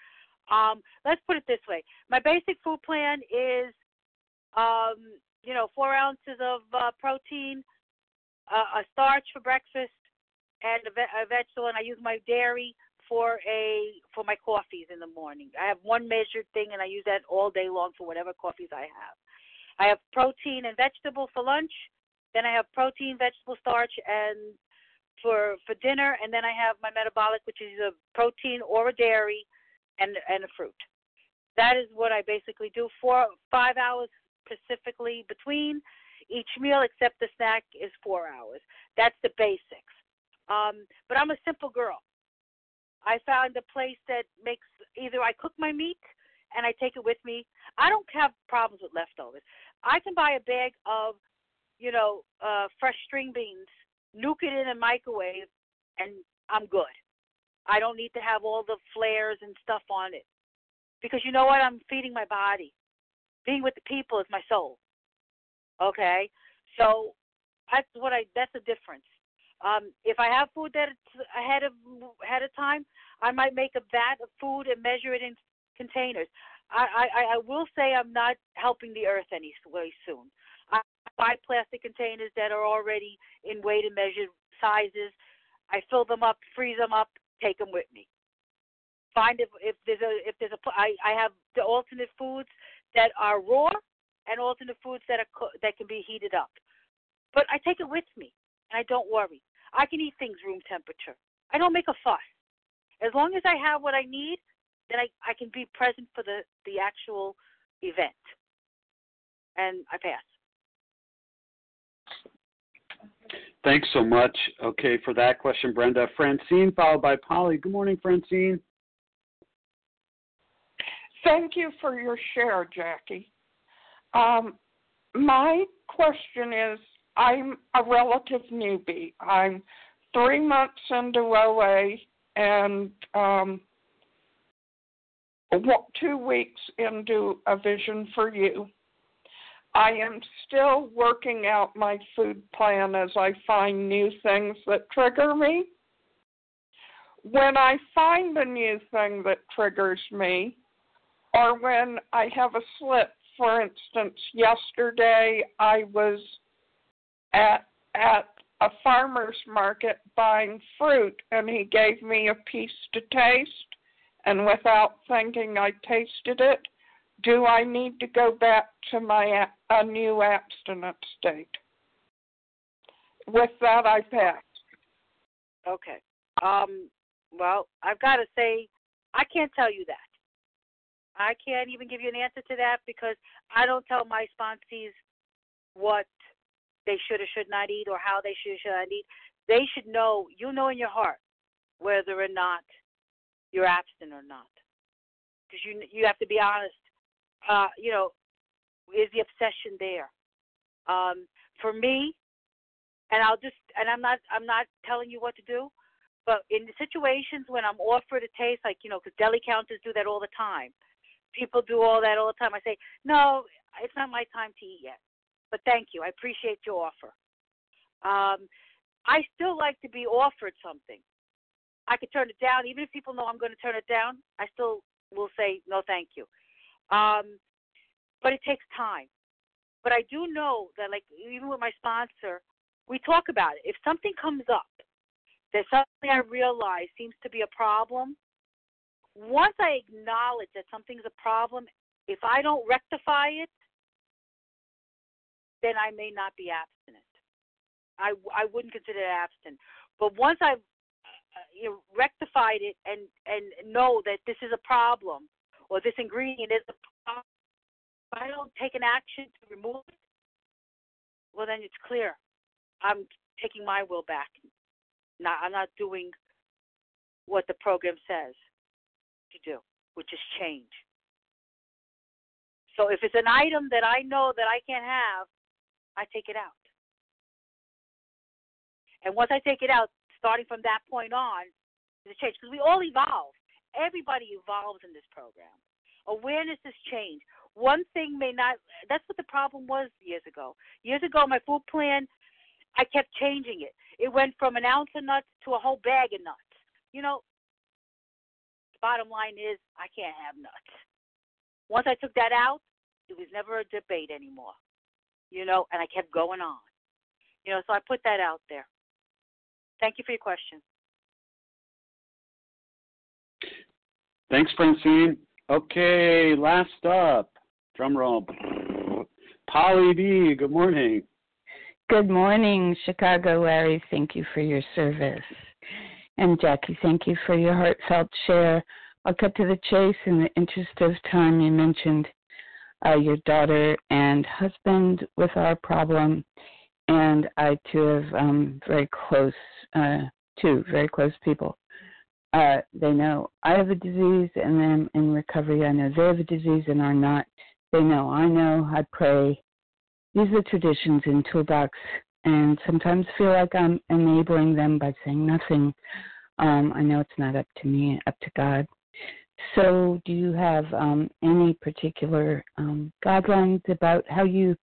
Um, let's put it this way: my basic food plan is, um, you know, four ounces of uh, protein, uh, a starch for breakfast, and a, ve- a vegetable, and I use my dairy for a for my coffees in the morning. I have one measured thing, and I use that all day long for whatever coffees I have. I have protein and vegetable for lunch. Then I have protein, vegetable, starch, and for for dinner, and then I have my metabolic, which is a protein or a dairy, and and a fruit. That is what I basically do. Four five hours specifically between each meal, except the snack is four hours. That's the basics. Um, but I'm a simple girl. I found a place that makes either I cook my meat and I take it with me. I don't have problems with leftovers. I can buy a bag of, you know, uh, fresh string beans, nuke it in a microwave, and I'm good. I don't need to have all the flares and stuff on it. Because you know what? I'm feeding my body. Being with the people is my soul. Okay? So that's what I that's the difference. Um, if I have food that's ahead of ahead of time, I might make a vat of food and measure it in containers. I, I, I will say I'm not helping the earth any way soon. I buy plastic containers that are already in weight and measured sizes. I fill them up, freeze them up, take them with me. Find if if there's a if there's a I I have the alternate foods that are raw and alternate foods that are that can be heated up. But I take it with me and I don't worry. I can eat things room temperature. I don't make a fuss. As long as I have what I need, then I, I can be present for the, the actual event. And I pass. Thanks so much. Okay, for that question, Brenda. Francine, followed by Polly. Good morning, Francine. Thank you for your share, Jackie. Um, my question is I'm a relative newbie. I'm three months into OA and um, two weeks into a vision for you. I am still working out my food plan as I find new things that trigger me. When I find a new thing that triggers me, or when I have a slip, for instance, yesterday I was at at a farmer's market buying fruit and he gave me a piece to taste and without thinking I tasted it. Do I need to go back to my a new abstinent state? With that, I pass. Okay. Um. Well, I've got to say, I can't tell you that. I can't even give you an answer to that because I don't tell my sponsees what they should or should not eat or how they should or should not eat. They should know, you know in your heart, whether or not you're abstinent or not. Because you you have to be honest. Uh, you know, is the obsession there? Um, for me, and I'll just and I'm not I'm not telling you what to do, but in the situations when I'm offered a taste, like you know, because deli counters do that all the time. People do all that all the time. I say, no, it's not my time to eat yet. But thank you. I appreciate your offer. Um, I still like to be offered something. I could turn it down, even if people know I'm going to turn it down. I still will say no, thank you. Um, but it takes time. But I do know that, like even with my sponsor, we talk about it. If something comes up, there's something I realize seems to be a problem. Once I acknowledge that something's a problem, if I don't rectify it, then I may not be abstinent. I, I wouldn't consider it abstinent. But once I've uh, you know, rectified it and and know that this is a problem or this ingredient is a problem, if I don't take an action to remove it, well then it's clear. I'm taking my will back. Not I'm not doing what the program says to do, which is change. So if it's an item that I know that I can't have, I take it out. And once I take it out, starting from that point on, there's a change because we all evolve. Everybody evolves in this program. Awareness has changed. One thing may not. That's what the problem was years ago. Years ago, my food plan, I kept changing it. It went from an ounce of nuts to a whole bag of nuts. You know, the bottom line is I can't have nuts. Once I took that out, it was never a debate anymore you know, and I kept going on. You know, so I put that out there. Thank you for your question. Thanks, Francine. Okay, last up, drum roll. Polly D, good morning. Good morning, Chicago Larry. Thank you for your service. And Jackie, thank you for your heartfelt share. I'll cut to the chase in the interest of time. You mentioned uh, your daughter and husband with our problem, and I too have um, very close, uh, two very close people. Uh, they know I have a disease and them in recovery. I know they have a disease and are not. They know I know. I pray. These are traditions in Toolbox, and sometimes feel like I'm enabling them by saying nothing. Um, I know it's not up to me, up to God. So, do you have um, any particular um, guidelines about how you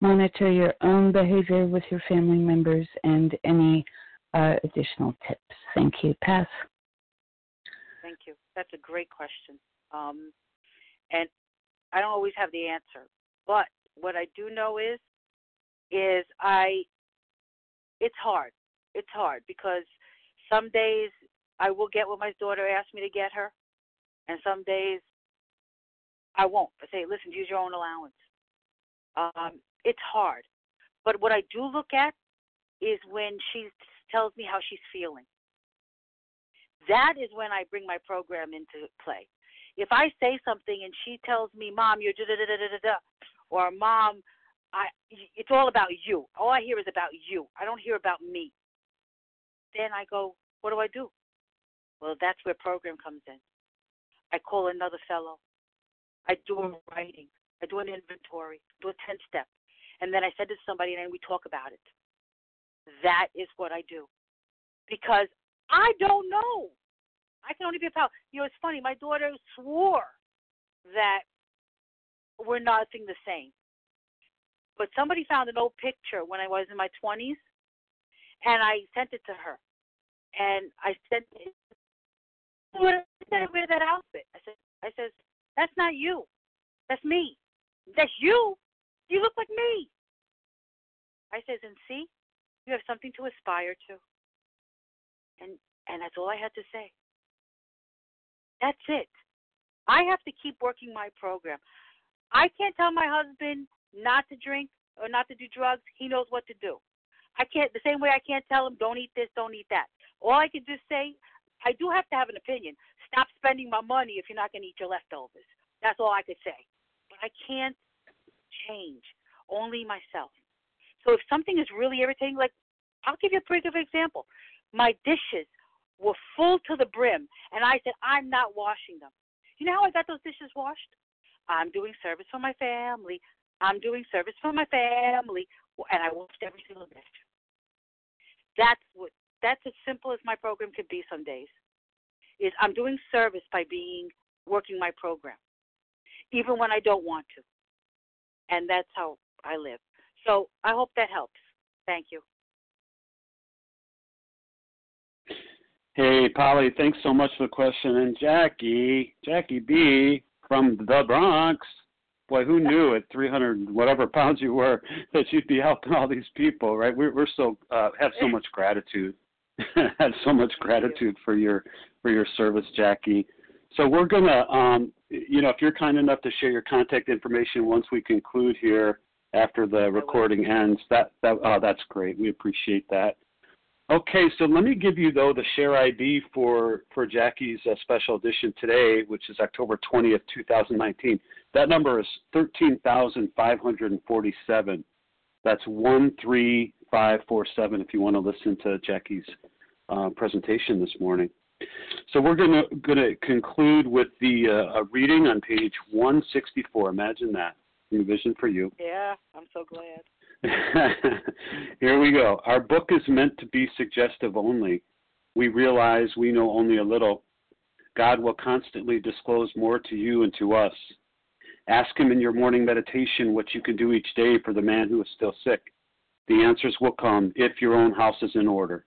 monitor your own behavior with your family members and any uh, additional tips? Thank you. Pass. Thank you. That's a great question. Um, and I don't always have the answer. But what I do know is, is I, it's hard. It's hard because some days I will get what my daughter asked me to get her, and some days I won't. I say, listen, use your own allowance. Um, it's hard. But what I do look at is when she tells me how she's feeling. That is when I bring my program into play. If I say something and she tells me, "Mom, you're da da da da da da," or "Mom, I," it's all about you. All I hear is about you. I don't hear about me. Then I go, "What do I do?" Well, that's where program comes in. I call another fellow. I do a writing. I do an inventory. Do a ten step, and then I it to somebody, and then we talk about it. That is what I do, because I don't know. I can only be a pal. You know, it's funny. My daughter swore that we're nothing the same. But somebody found an old picture when I was in my 20s, and I sent it to her. And I sent "What did I wear that outfit?" I said, "I says that's not you. That's me. That's you. You look like me." I says, "And see, you have something to aspire to." And and that's all I had to say. That's it. I have to keep working my program. I can't tell my husband not to drink or not to do drugs. He knows what to do. I can't the same way I can't tell him don't eat this, don't eat that. All I can just say, I do have to have an opinion. Stop spending my money if you're not going to eat your leftovers. That's all I could say. But I can't change. Only myself. So if something is really irritating, like I'll give you a pretty good example. My dishes were full to the brim, and I said, I'm not washing them. You know how I got those dishes washed? I'm doing service for my family. I'm doing service for my family, and I washed every single dish. That's what. That's as simple as my program could be. Some days, is I'm doing service by being working my program, even when I don't want to, and that's how I live. So I hope that helps. Thank you. Hey, Polly, thanks so much for the question. And Jackie, Jackie B from the Bronx. Boy, who knew at 300 whatever pounds you were that you'd be helping all these people, right? We're, we're so uh, have so much gratitude, have so much gratitude for your for your service, Jackie. So we're gonna, um, you know, if you're kind enough to share your contact information once we conclude here after the recording ends, that that oh, that's great. We appreciate that. Okay, so let me give you though the share ID for for Jackie's uh, special edition today, which is October 20th, 2019. That number is 13,547. That's 13547 if you want to listen to Jackie's uh, presentation this morning. So we're going to conclude with the uh, reading on page 164. Imagine that. New vision for you. Yeah, I'm so glad. Here we go. Our book is meant to be suggestive only. We realize we know only a little. God will constantly disclose more to you and to us. Ask Him in your morning meditation what you can do each day for the man who is still sick. The answers will come if your own house is in order.